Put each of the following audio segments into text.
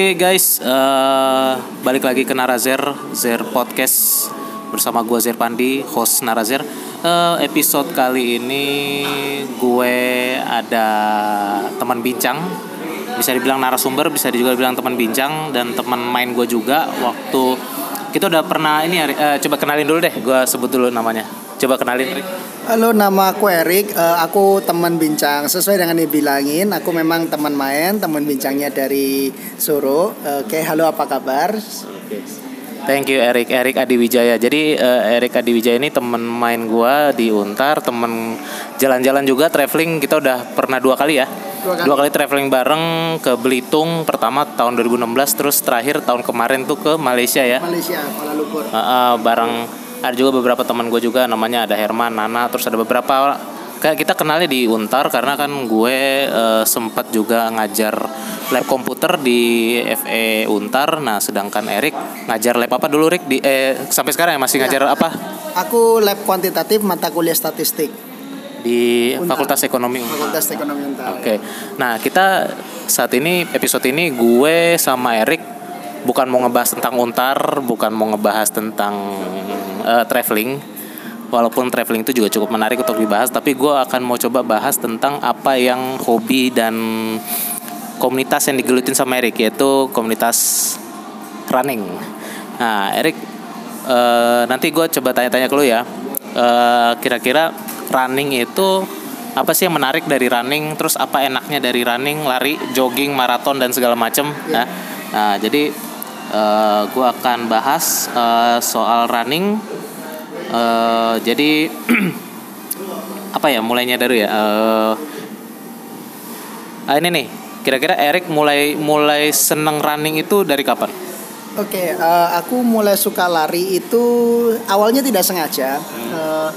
Oke guys, eh, balik lagi ke Narazer, Zer Podcast bersama gue Zer Pandi, host Narazer. Eh, episode kali ini gue ada teman bincang, bisa dibilang narasumber, bisa juga dibilang teman bincang dan teman main gue juga. Waktu kita udah pernah ini, eh, coba kenalin dulu deh, gue sebut dulu namanya. Coba kenalin, Rick. Halo, nama aku Erik. Eh, aku teman bincang. Sesuai dengan yang dibilangin, aku memang teman main, teman bincangnya dari Suro. Eh, Oke, halo apa kabar? Thank you Erik Erik Adi Wijaya. Jadi eh, Erik Adi Wijaya ini temen main gua di Untar, temen jalan-jalan juga traveling. Kita udah pernah dua kali ya. Dua kali. traveling bareng ke Belitung pertama tahun 2016 terus terakhir tahun kemarin tuh ke Malaysia ya. Malaysia, Kuala Lumpur. Eh, eh, bareng ada juga beberapa teman gue juga namanya ada Herman, Nana, terus ada beberapa kayak kita kenalnya di Untar karena kan gue eh, sempat juga ngajar lab komputer di FE Untar. Nah, sedangkan Erik ngajar lab apa dulu Rick di eh sampai sekarang ya masih ngajar apa Aku lab kuantitatif mata kuliah statistik, di Untar. Fakultas Ekonomi Untar. Fakultas Ekonomi Untar. Oke. Nah, kita saat ini episode ini gue sama Erik bukan mau ngebahas tentang Untar, bukan mau ngebahas tentang eh, traveling. Walaupun traveling itu juga cukup menarik untuk dibahas, tapi gue akan mau coba bahas tentang apa yang hobi dan komunitas yang digelutin sama Erik yaitu komunitas running. Nah, Erik eh, nanti gue coba tanya-tanya ke lu ya. Eh, kira-kira running itu apa sih yang menarik dari running? Terus apa enaknya dari running, lari, jogging, maraton dan segala macem? Nah, nah, jadi eh, gue akan bahas eh, soal running. Eh, jadi apa ya mulainya dari ya? Ah, ini nih, kira-kira Erik mulai mulai seneng running itu dari kapan? Oke, eh, aku mulai suka lari itu awalnya tidak sengaja. Eh,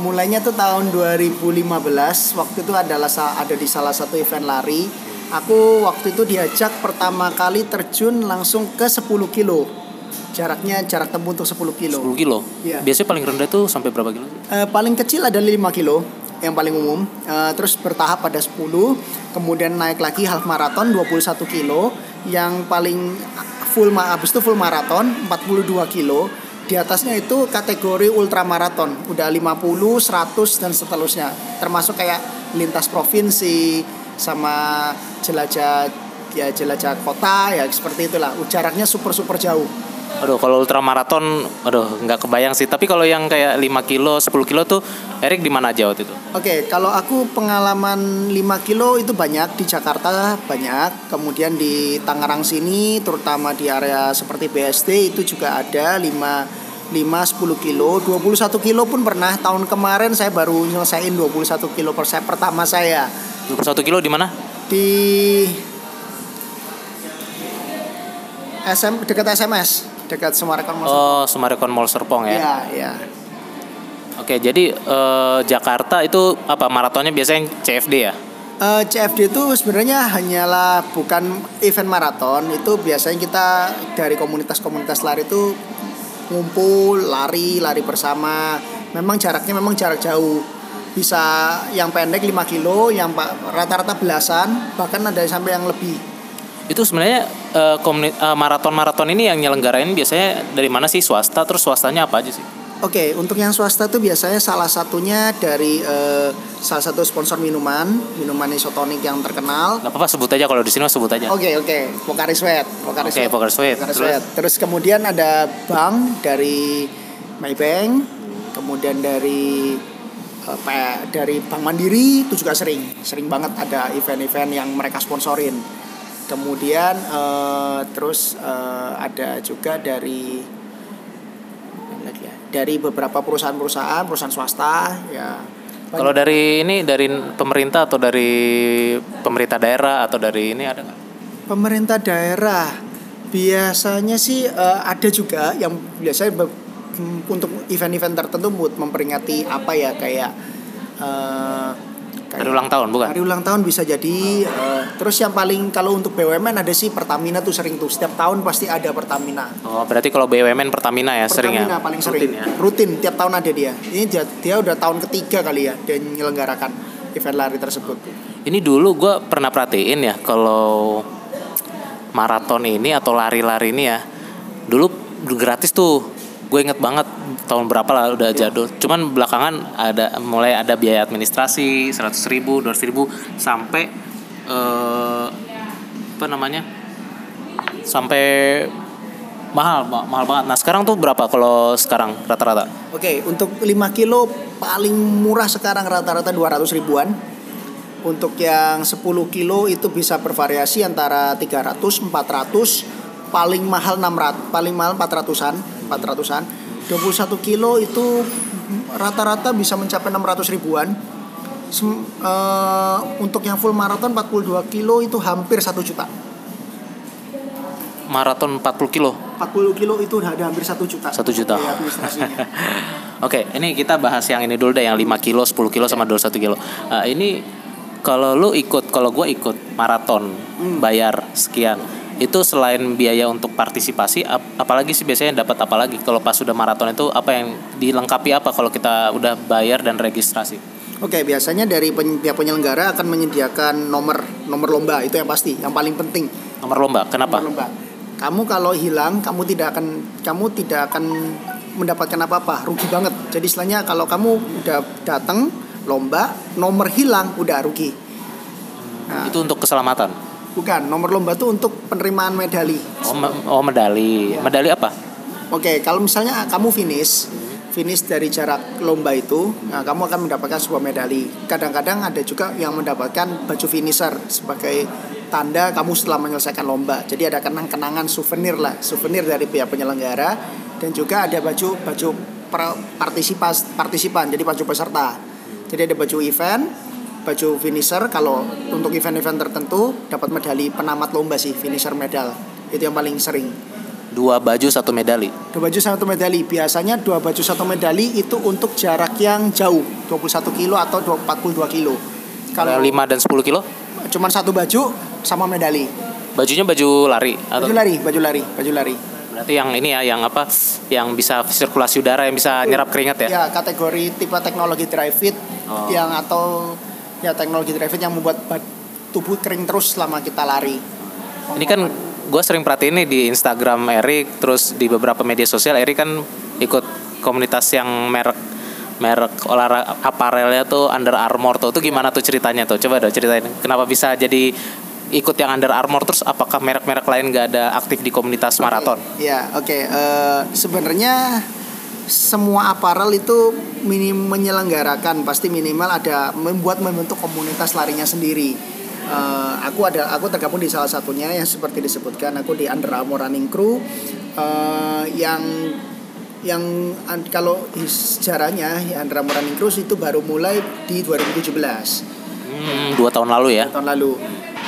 mulainya tuh tahun 2015. Waktu itu adalah ada di salah satu event lari. Aku waktu itu diajak pertama kali terjun langsung ke 10 kilo. Jaraknya jarak tempuh untuk 10 kilo. 10 kilo. Iya. Biasanya paling rendah tuh sampai berapa kilo? Eh, paling kecil ada 5 kilo yang paling umum. Eh, terus bertahap pada 10, kemudian naik lagi half marathon 21 kilo, yang paling full ma habis itu full marathon 42 kilo. Di atasnya itu kategori ultra marathon, udah 50, 100 dan seterusnya. Termasuk kayak lintas provinsi sama jelajah ya jelajah kota ya seperti itulah. Jaraknya super super jauh. Aduh, kalau ultramaraton, aduh, nggak kebayang sih. Tapi kalau yang kayak 5 kilo, 10 kilo tuh, Erik di mana aja waktu itu? Oke, kalau aku pengalaman 5 kilo itu banyak di Jakarta banyak, kemudian di Tangerang sini terutama di area seperti BSD itu juga ada 5 5 10 kilo, 21 kilo pun pernah. Tahun kemarin saya baru nyelesain 21 kilo per saya pertama saya 21 kilo di mana? Di SM dekat SMS, dekat Semarang Mall. Oh, Sumarekon Mall Serpong ya. Iya, iya. Oke, jadi eh, Jakarta itu apa maratonnya biasanya CFD ya? Eh, CFD itu sebenarnya hanyalah bukan event maraton itu biasanya kita dari komunitas-komunitas lari itu ngumpul lari lari bersama memang jaraknya memang jarak jauh bisa yang pendek 5 kilo yang rata-rata belasan bahkan ada sampai yang lebih Itu sebenarnya eh, komuni- eh, maraton-maraton ini yang nyelenggarain biasanya dari mana sih swasta? Terus swastanya apa aja sih? Oke, untuk yang swasta tuh biasanya salah satunya dari eh, salah satu sponsor minuman, minuman isotonik yang terkenal. Gak apa-apa sebut aja kalau di sini sebut aja. Oke oke, Pocari Sweat, Pocari Oke, Pocari Sweat. Pocari Terus? Sweat. Terus kemudian ada bank dari Maybank, kemudian dari dari Bank Mandiri itu juga sering, sering banget ada event-event yang mereka sponsorin. Kemudian eh, terus eh, ada juga dari lagi ya, dari beberapa perusahaan-perusahaan, perusahaan swasta ya. Kalau dari ini dari pemerintah atau dari pemerintah daerah atau dari ini ada nggak? Pemerintah daerah biasanya sih eh, ada juga yang biasanya untuk event-event tertentu buat memperingati apa ya kayak eh, kayak Hari ulang tahun bukan? hari ulang tahun bisa jadi eh, terus yang paling kalau untuk BUMN ada sih Pertamina tuh sering tuh. Setiap tahun pasti ada Pertamina. Oh, berarti kalau BUMN Pertamina ya sering ya? Pertamina paling sering. Rutin ya? rutin tiap tahun ada dia. Ini dia, dia udah tahun ketiga kali ya dia menyelenggarakan event lari tersebut. Ini dulu gue pernah perhatiin ya kalau maraton ini atau lari-lari ini ya dulu gratis tuh gue inget banget tahun berapa lah udah jadul. Cuman belakangan ada mulai ada biaya administrasi 100 ribu 200 ribu sampai eh, apa namanya? Sampai mahal ma- mahal banget. Nah sekarang tuh berapa kalau sekarang rata-rata? Oke, untuk 5 kilo paling murah sekarang rata-rata 200 ribuan. Untuk yang 10 kilo itu bisa bervariasi antara 300, 400, paling mahal 600, paling mahal 400-an, 400-an. 21 kilo itu rata-rata bisa mencapai 600 ribuan. Sem- eh, untuk yang full maraton 42 kilo itu hampir 1 juta. maraton 40 kilo 40 kilo itu udah ada hampir 1 juta. Satu juta. Biaya administrasinya. Oke, ini kita bahas yang ini dulu deh, yang 5 kilo, 10 kilo sama 21 kilo. Nah, ini kalau lu ikut, kalau gue ikut maraton, bayar sekian. Itu selain biaya untuk partisipasi, ap- apalagi sih biasanya dapat apa lagi? Kalau pas sudah maraton itu apa yang dilengkapi apa kalau kita udah bayar dan registrasi? Oke, biasanya dari pen- pihak penyelenggara akan menyediakan nomor nomor lomba itu yang pasti, yang paling penting. Nomor lomba, kenapa? Nomor lomba. Kamu kalau hilang, kamu tidak akan kamu tidak akan mendapatkan apa-apa, rugi banget. Jadi istilahnya kalau kamu udah datang lomba, nomor hilang udah rugi. Nah, Itu untuk keselamatan. Bukan, nomor lomba itu untuk penerimaan medali. Oh, me- oh medali. Medali apa? Oke, kalau misalnya kamu finish, finish dari jarak lomba itu, nah, kamu akan mendapatkan sebuah medali. Kadang-kadang ada juga yang mendapatkan baju finisher sebagai tanda kamu setelah menyelesaikan lomba. Jadi ada kenang-kenangan souvenir lah, souvenir dari pihak penyelenggara dan juga ada baju baju partisipas partisipan, jadi baju peserta. Jadi ada baju event, baju finisher kalau untuk event-event tertentu dapat medali penamat lomba sih, finisher medal. Itu yang paling sering. Dua baju satu medali. Dua baju satu medali. Biasanya dua baju satu medali itu untuk jarak yang jauh, 21 kilo atau 42 kilo. Kalau Kalau 5 dan 10 kilo, cuman satu baju sama medali. bajunya baju lari atau Baju lari, baju lari, baju lari. Berarti yang ini ya, yang apa? Yang bisa sirkulasi udara, yang bisa nyerap keringat ya? Ya, kategori tipe teknologi dry fit Oh. yang atau ya teknologi fit yang membuat tubuh kering terus selama kita lari. Ini kan gue sering perhatiin nih di Instagram Erik, terus di beberapa media sosial Erik kan ikut komunitas yang merek merek olahraga aparelnya tuh Under Armour tuh. Itu gimana tuh ceritanya tuh? Coba dong ceritain. Kenapa bisa jadi ikut yang Under Armour terus apakah merek-merek lain gak ada aktif di komunitas maraton? Ya, oke. Eh, sebenarnya semua aparel itu minim menyelenggarakan pasti minimal ada membuat membentuk komunitas larinya sendiri. Eh, aku ada aku tergabung di salah satunya yang seperti disebutkan aku di Under Armour Running Crew eh, yang yang an- kalau sejarahnya ya Under Armour Running Crew itu baru mulai di 2017 Hmm, dua tahun lalu ya? tahun lalu.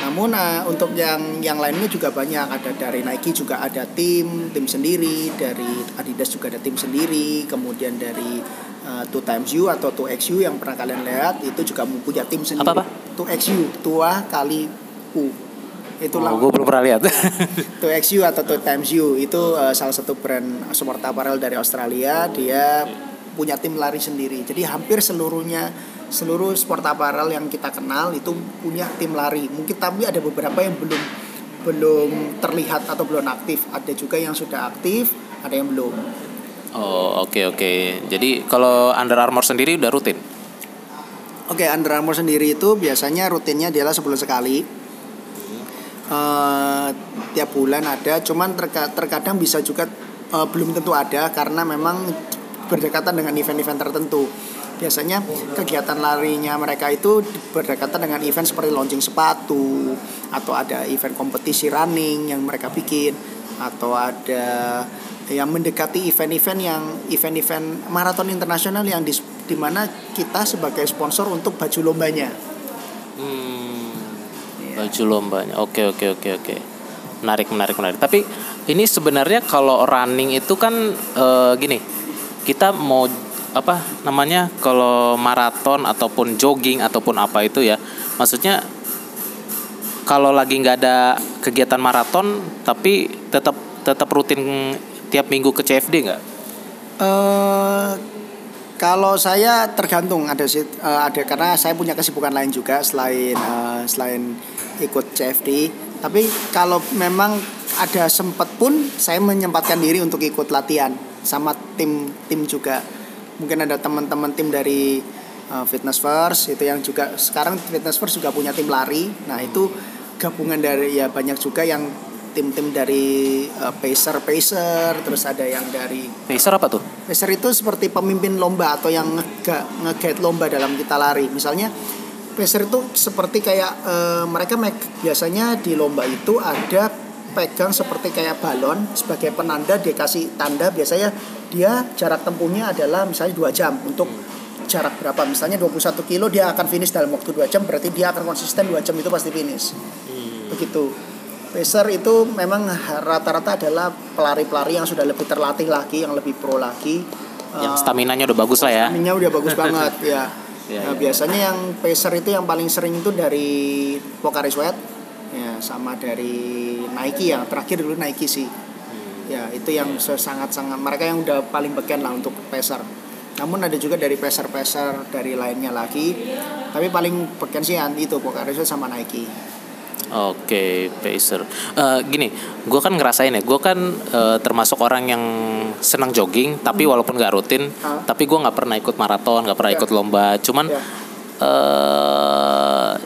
Namun eh, untuk yang yang lainnya juga banyak. Ada dari Nike juga ada tim tim sendiri, dari Adidas juga ada tim sendiri, kemudian dari eh, Two Times U atau Two XU yang pernah kalian lihat itu juga punya tim sendiri. Apa-apa? Two XU, tua kali U. Itulah Oh, gue belum pernah lihat. Two XU atau Two Times U itu eh, salah satu brand sport apparel dari Australia. Dia punya tim lari sendiri. Jadi hampir seluruhnya seluruh sport apparel yang kita kenal itu punya tim lari. Mungkin tapi ada beberapa yang belum belum terlihat atau belum aktif. Ada juga yang sudah aktif, ada yang belum. oh, oke oke. Jadi kalau Under Armour sendiri udah rutin? Oke, Under Armour sendiri itu biasanya rutinnya adalah sebulan sekali. Eh, tiap bulan ada, cuman terka- terkadang bisa juga eh, belum tentu ada karena memang berdekatan dengan event-event tertentu. Biasanya kegiatan larinya mereka itu berdekatan dengan event seperti launching sepatu atau ada event kompetisi running yang mereka bikin atau ada yang mendekati event-event yang event-event maraton internasional yang di, di mana kita sebagai sponsor untuk baju lombanya. Hmm, baju lombanya. Oke oke oke oke. Menarik menarik menarik. Tapi ini sebenarnya kalau running itu kan eh, gini, kita mau apa namanya kalau maraton ataupun jogging ataupun apa itu ya, maksudnya kalau lagi nggak ada kegiatan maraton tapi tetap tetap rutin tiap minggu ke CFD nggak? Eh kalau saya tergantung ada eh, ada karena saya punya kesibukan lain juga selain eh, selain ikut CFD. Tapi kalau memang ada sempat pun saya menyempatkan diri untuk ikut latihan sama tim tim juga. Mungkin ada teman-teman tim dari uh, Fitness First itu yang juga sekarang Fitness First juga punya tim lari. Nah, itu gabungan dari ya banyak juga yang tim-tim dari uh, pacer pacer terus ada yang dari Pacer apa tuh? pacer itu seperti pemimpin lomba atau yang nge nge-guide lomba dalam kita lari misalnya pacer itu seperti kayak uh, mereka make- biasanya di lomba itu ada pegang seperti kayak balon sebagai penanda dia kasih tanda. Biasanya dia jarak tempuhnya adalah misalnya dua jam. Untuk jarak berapa? Misalnya 21 kilo dia akan finish dalam waktu dua jam berarti dia akan konsisten dua jam itu pasti finish. Begitu. Pacer itu memang rata-rata adalah pelari-pelari yang sudah lebih terlatih lagi yang lebih pro lagi. Yang Eh, stamina-nya udah bagus lah ya. Minyak udah bagus banget ya. Iya, Nah, iya. biasanya yang pacer itu yang paling sering itu dari Pocari Sweat ya sama dari Nike yang terakhir dulu Nike sih. Hmm. Ya, itu yang sangat-sangat mereka yang udah paling beken lah untuk pacer. Namun ada juga dari pacer-pacer dari lainnya lagi. Tapi paling beken sih yang itu Sweat sama Nike. Oke, pacer. Eh, gini, gue kan ngerasain ya, gue kan eh, termasuk orang yang senang jogging, tapi walaupun nggak rutin, Ah. tapi gue nggak pernah ikut maraton, nggak pernah Ya. ikut lomba. Cuman Ya. eh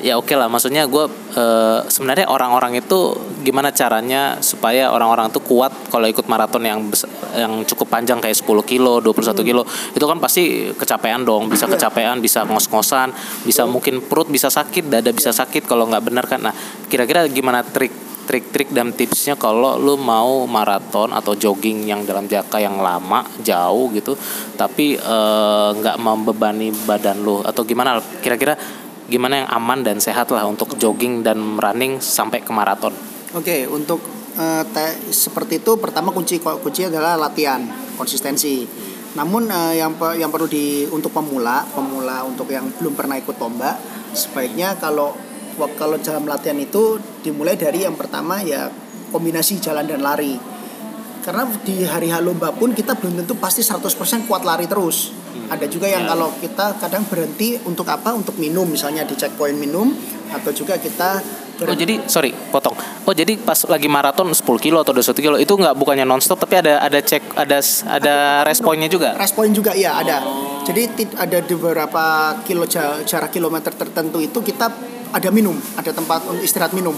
ya oke lah, maksudnya gue eh, sebenarnya orang-orang itu gimana caranya supaya orang-orang tuh kuat kalau ikut maraton yang bes- yang cukup panjang kayak 10 kilo, 21 kilo, itu kan pasti kecapean dong, bisa Iya. kecapean, bisa ngos-ngosan, bisa mungkin perut bisa sakit, dada bisa sakit kalau nggak benar kan. Nah, kira-kira gimana trik trik-trik dan tipsnya kalau lu mau maraton atau jogging yang dalam jangka yang lama jauh gitu tapi eh, nggak membebani badan lu? Atau gimana? Kira-kira gimana yang aman dan sehat lah untuk jogging dan running sampai ke maraton Oke, untuk eh, te- seperti itu pertama kunci kunci adalah latihan, konsistensi. Namun eh, yang yang perlu di untuk pemula, pemula untuk yang belum pernah ikut lomba, sebaiknya kalau kalau dalam latihan itu dimulai dari yang pertama ya kombinasi jalan dan lari. Karena di hari-hari lomba pun kita belum tentu pasti 100% kuat lari terus. Ada juga yang Ya. kalau kita kadang berhenti untuk apa? Untuk minum misalnya di checkpoint minum atau juga kita Oh jadi sorry potong. Oh jadi pas lagi maraton 10 kilo atau 21 kilo itu nggak bukannya nonstop tapi ada ada cek ada ada responnya juga. Respon juga ya ada. Jadi ti- ada beberapa kilo ja- jarak kilometer tertentu itu kita ada minum, ada tempat untuk istirahat minum.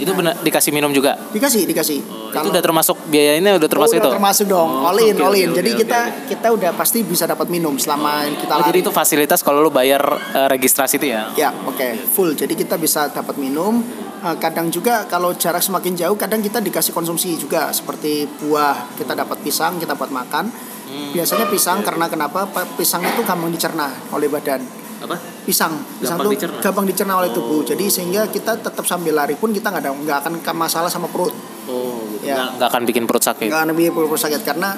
Itu benar dikasih minum juga. Dikasih, dikasih. itu udah termasuk biayanya udah termasuk Oh, udah itu. termasuk dong, Oh, all in, oke, all in. oke, Jadi oke, kita oke. kita udah pasti bisa dapat minum selama kita Oh, lari. jadi itu fasilitas kalau lu bayar eh, registrasi itu ya. Ya, oke, full. Jadi kita bisa dapat minum. Eh, kadang juga kalau jarak semakin jauh, kadang kita dikasih konsumsi juga seperti buah. Kita dapat pisang, kita dapat makan. Hmm. Biasanya pisang karena kenapa? Pa- Pisang itu gampang dicerna oleh badan. Apa? Pisang, pisang Gampang tuh dicerna? gampang dicerna oleh tubuh. Jadi sehingga kita tetap sambil lari pun kita nggak ada nggak akan masalah sama perut. Oh, gitu. Ya. Nggak, akan bikin perut sakit. Nggak akan lebih perut sakit karena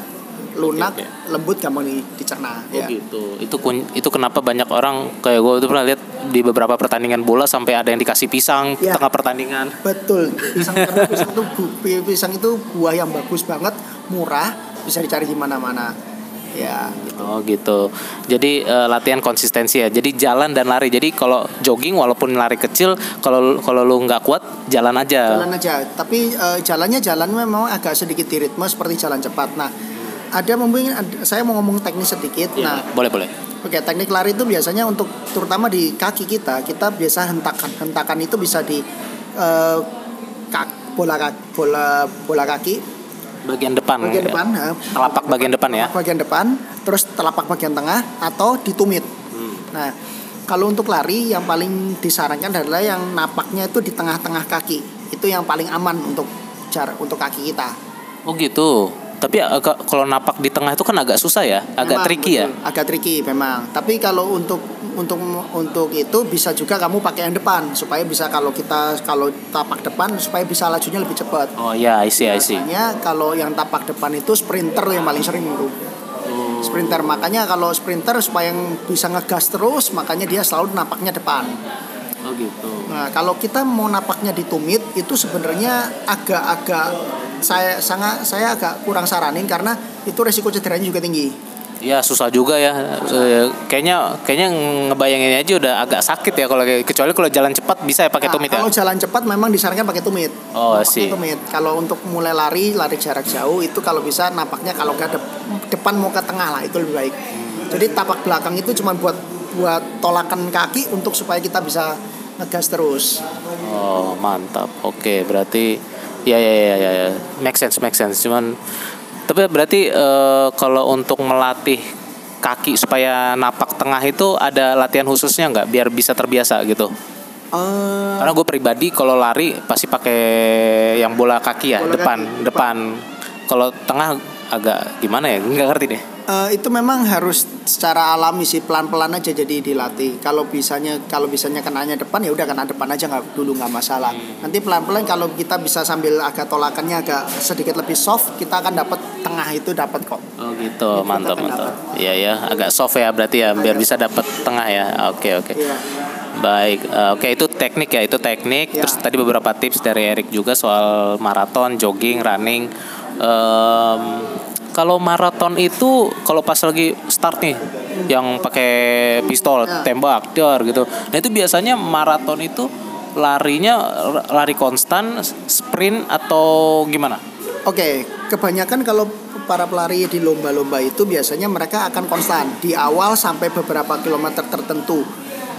lunak, Oke, lembut gampang di- dicerna. Oh ya. gitu. Itu kun- itu kenapa banyak orang kayak gue itu pernah lihat di beberapa pertandingan bola sampai ada yang dikasih pisang Ya. tengah pertandingan. Betul. Pisang karena pisang itu pisang itu buah yang bagus banget, murah, bisa dicari di mana-mana. Ya, gitu. Oh gitu. Jadi eh, latihan konsistensi ya. Jadi jalan dan lari. Jadi kalau jogging walaupun lari kecil, kalau kalau lu nggak kuat jalan aja. Jalan aja. Tapi eh, jalannya jalan memang agak sedikit di ritme seperti jalan cepat. Nah, ada mungkin ada- saya mau ngomong teknis sedikit. Iya, Nah, boleh boleh. Oke, teknik lari itu biasanya untuk terutama di kaki kita, kita biasa hentakan. Hentakan itu bisa di eh, kak- bola kaki, bola bola kaki, Bagian depan. bagian ya. depan, eh, Telapak bagian depan ya. telapak bagian depan, terus telapak bagian tengah atau ditumit. Hmm. Nah, kalau untuk lari yang paling disarankan adalah yang napaknya itu di tengah-tengah kaki. Itu yang paling aman untuk jarak untuk kaki kita. Oh gitu. Tapi agak kalau napak di tengah itu kan agak susah ya, agak Memang, tricky ya. betul. Agak tricky memang. Tapi kalau untuk untuk untuk itu bisa juga kamu pakai yang depan supaya bisa kalau kita kalau tapak depan supaya bisa lajunya lebih cepat. Oh ya, I see, I see. Biasanya kalau yang tapak depan itu sprinter yang paling sering bro. Sprinter makanya kalau sprinter supaya yang bisa ngegas terus makanya dia selalu napaknya depan. Oh gitu. Nah, kalau kita mau napaknya ditumit itu sebenarnya agak-agak saya sangat saya agak kurang saranin karena itu resiko cederanya juga tinggi. Ya susah juga ya. Eh, kayaknya kayaknya ngebayangin aja udah agak sakit ya kalau kecuali kalau jalan cepat bisa ya pakai Nah, tumit ya. kalau jalan cepat memang disarankan pakai tumit. Oh, sih. tumit. Kalau untuk mulai lari, lari jarak jauh itu kalau bisa napaknya kalau dep- depan mau ke tengah lah itu lebih baik. Jadi tapak belakang itu cuma buat buat tolakan kaki untuk supaya kita bisa ngegas terus. Oh mantap. Oke berarti ya ya ya ya, ya. make sense make sense. Cuman tapi berarti eh, kalau untuk melatih kaki supaya napak tengah itu ada latihan khususnya nggak biar bisa terbiasa gitu? Eh, Karena gue pribadi kalau lari pasti pakai yang bola kaki ya Bola depan kaki, depan. Kalau tengah agak gimana ya? Nggak ngerti deh. eh, itu memang harus secara alami sih pelan-pelan aja jadi dilatih. Kalau bisanya kalau bisanya kenanya depan ya udah kena depan aja nggak dulu nggak masalah. Nanti pelan-pelan kalau kita bisa sambil agak tolakannya agak sedikit lebih soft, kita akan dapat tengah itu dapat kok. Oh gitu, Itu mantap mantap. Iya ya, agak soft ya berarti ya biar bisa dapat tengah ya. Oke oke. Iya. Baik, eh, oke itu teknik ya, itu teknik. Ya. Terus tadi beberapa tips dari Erik juga soal maraton, jogging, running. Em, kalau maraton itu kalau pas lagi start nih, yang pakai pistol Ya. tembak, dar gitu. Nah itu biasanya maraton itu larinya lari konstan, sprint atau gimana? Oke, kebanyakan kalau para pelari di lomba-lomba itu biasanya mereka akan konstan di awal sampai beberapa kilometer tertentu.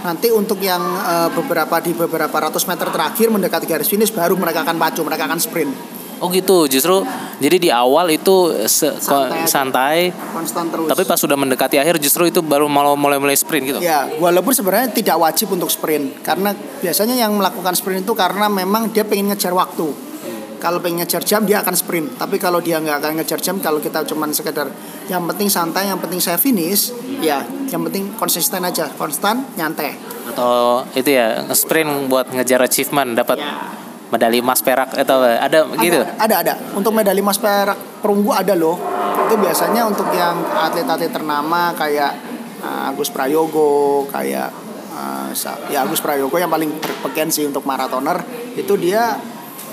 Nanti untuk yang eh, beberapa di beberapa ratus meter terakhir mendekati garis finish baru mereka akan pacu, mereka akan sprint. Oh gitu, justru jadi di awal itu se- Santai santai, Konstan terus. tapi pas sudah mendekati akhir justru itu baru malah mulai-mulai sprint gitu. Ya, walaupun sebenarnya tidak wajib untuk sprint karena biasanya yang melakukan sprint itu karena memang dia pengen ngejar waktu. Kalau pengen ngejar jam dia akan sprint, tapi kalau dia nggak akan ngejar jam, kalau kita cuman sekedar yang penting santai, yang penting saya finish, ya yang penting konsisten aja, konstan, nyantai. Atau itu ya sprint buat ngejar achievement dapat Ya. Medali emas perak atau ada gitu. Ada, ada, ada. Untuk medali emas perak perunggu ada loh. Itu biasanya untuk yang atlet-atlet ternama kayak uh, Agus Prayogo, kayak uh, ya Agus Prayogo yang paling berpeken sih untuk maratoner itu dia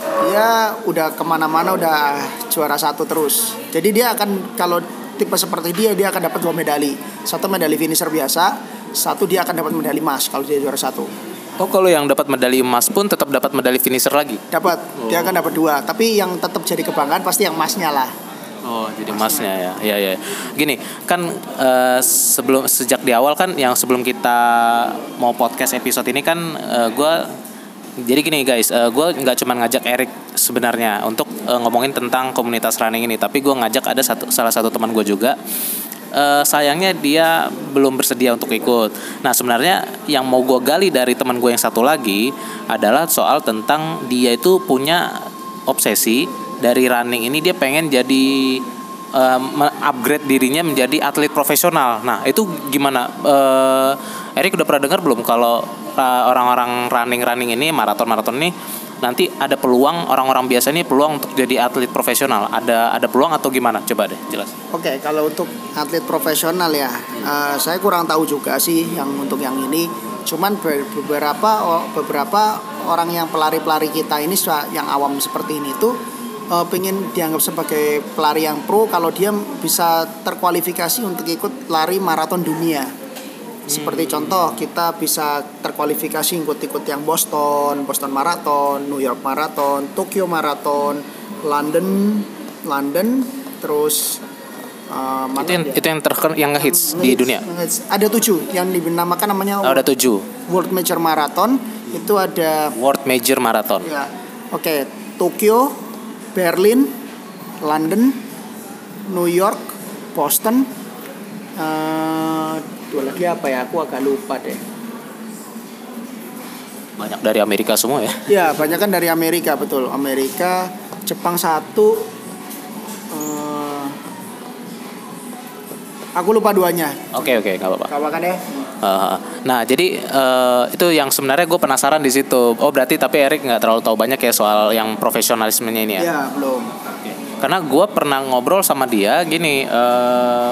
dia udah ke mana-mana udah juara satu terus. Jadi dia akan kalau tipe seperti dia dia akan dapat dua medali. Satu medali finisher biasa, satu dia akan dapat medali emas kalau dia juara satu. Oh kalau yang dapat medali emas pun tetap dapat medali finisher lagi. Dapat, dia akan dapat dua. Tapi yang tetap jadi kebanggaan pasti yang emasnya lah. Oh jadi emasnya ya, ya ya. Gini kan eh, sebelum sejak di awal kan yang sebelum kita mau podcast episode ini kan gue jadi gini guys, gue nggak cuma ngajak Erik sebenarnya untuk eh, ngomongin tentang komunitas running ini, tapi gue ngajak ada satu salah satu teman gue juga. Eh, sayangnya dia belum bersedia untuk ikut. Nah sebenarnya yang mau gue gali dari teman gue yang satu lagi adalah soal tentang dia itu punya obsesi dari running ini dia pengen jadi me- upgrade dirinya menjadi atlet profesional. Nah itu gimana? Eh, Erik udah pernah dengar belum kalau orang-orang running-running ini maraton-maraton ini nanti ada peluang orang-orang biasa ini peluang untuk jadi atlet profesional. Ada ada peluang atau gimana? Coba deh jelas. Oke, kalau untuk atlet profesional ya, eh, saya kurang tahu juga sih yang untuk yang ini. Cuman be- beberapa beberapa orang yang pelari-pelari kita ini yang awam seperti ini tuh eh, pengen dianggap sebagai pelari yang pro kalau dia bisa terkualifikasi untuk ikut lari maraton dunia. Seperti contoh kita bisa terkualifikasi ikut-ikut yang Boston, Boston Marathon, New York Marathon, Tokyo Marathon, London, London, terus uh, mana Itu yang dia? itu yang terkenal yang ngehits di dunia. Ngehits. Ada tujuh yang dinamakan namanya Oh, ada tujuh. World Major Marathon. Itu ada World Major Marathon. ya, oke Tokyo, Berlin, London, New York, Boston. eh, dua lagi apa ya? Aku agak lupa deh. Banyak dari Amerika semua ya. Ya, banyak kan dari Amerika betul. Amerika, Jepang satu. eh, aku lupa duanya. Oke oke nggak apa-apa. Kawan kan ya? Uh, nah jadi eh, itu yang sebenarnya gue penasaran di situ. Oh berarti tapi Erik nggak terlalu tahu banyak ya soal yang profesionalismenya ini ya. Ya, belum. Karena gue pernah ngobrol sama dia gini,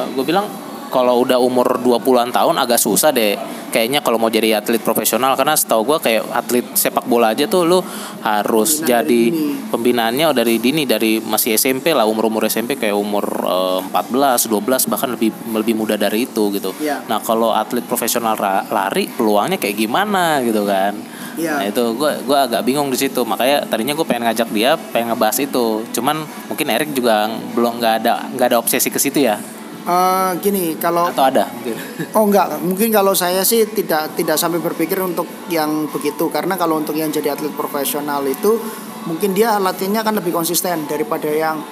gue bilang kalau udah umur 20-an tahun agak susah deh kayaknya kalau mau jadi atlet profesional karena setahu gue kayak atlet sepak bola aja tuh lu harus Pembinaan jadi dini. pembinaannya dari dini dari masih SMP lah umur-umur SMP kayak umur eh, 14, 12 bahkan lebih lebih muda dari itu gitu. Iya. Nah, kalau atlet profesional lari peluangnya kayak gimana gitu kan. Iya. Nah, itu gue gua agak bingung di situ. Makanya tadinya gue pengen ngajak dia pengen ngebahas itu. Cuman mungkin Erik juga belum nggak ada nggak ada obsesi ke situ ya. Eh, gini kalau Atau ada mungkin. Oh enggak, mungkin kalau saya sih tidak tidak sampai berpikir untuk yang begitu karena kalau untuk yang jadi atlet profesional itu mungkin dia latihannya akan lebih konsisten daripada yang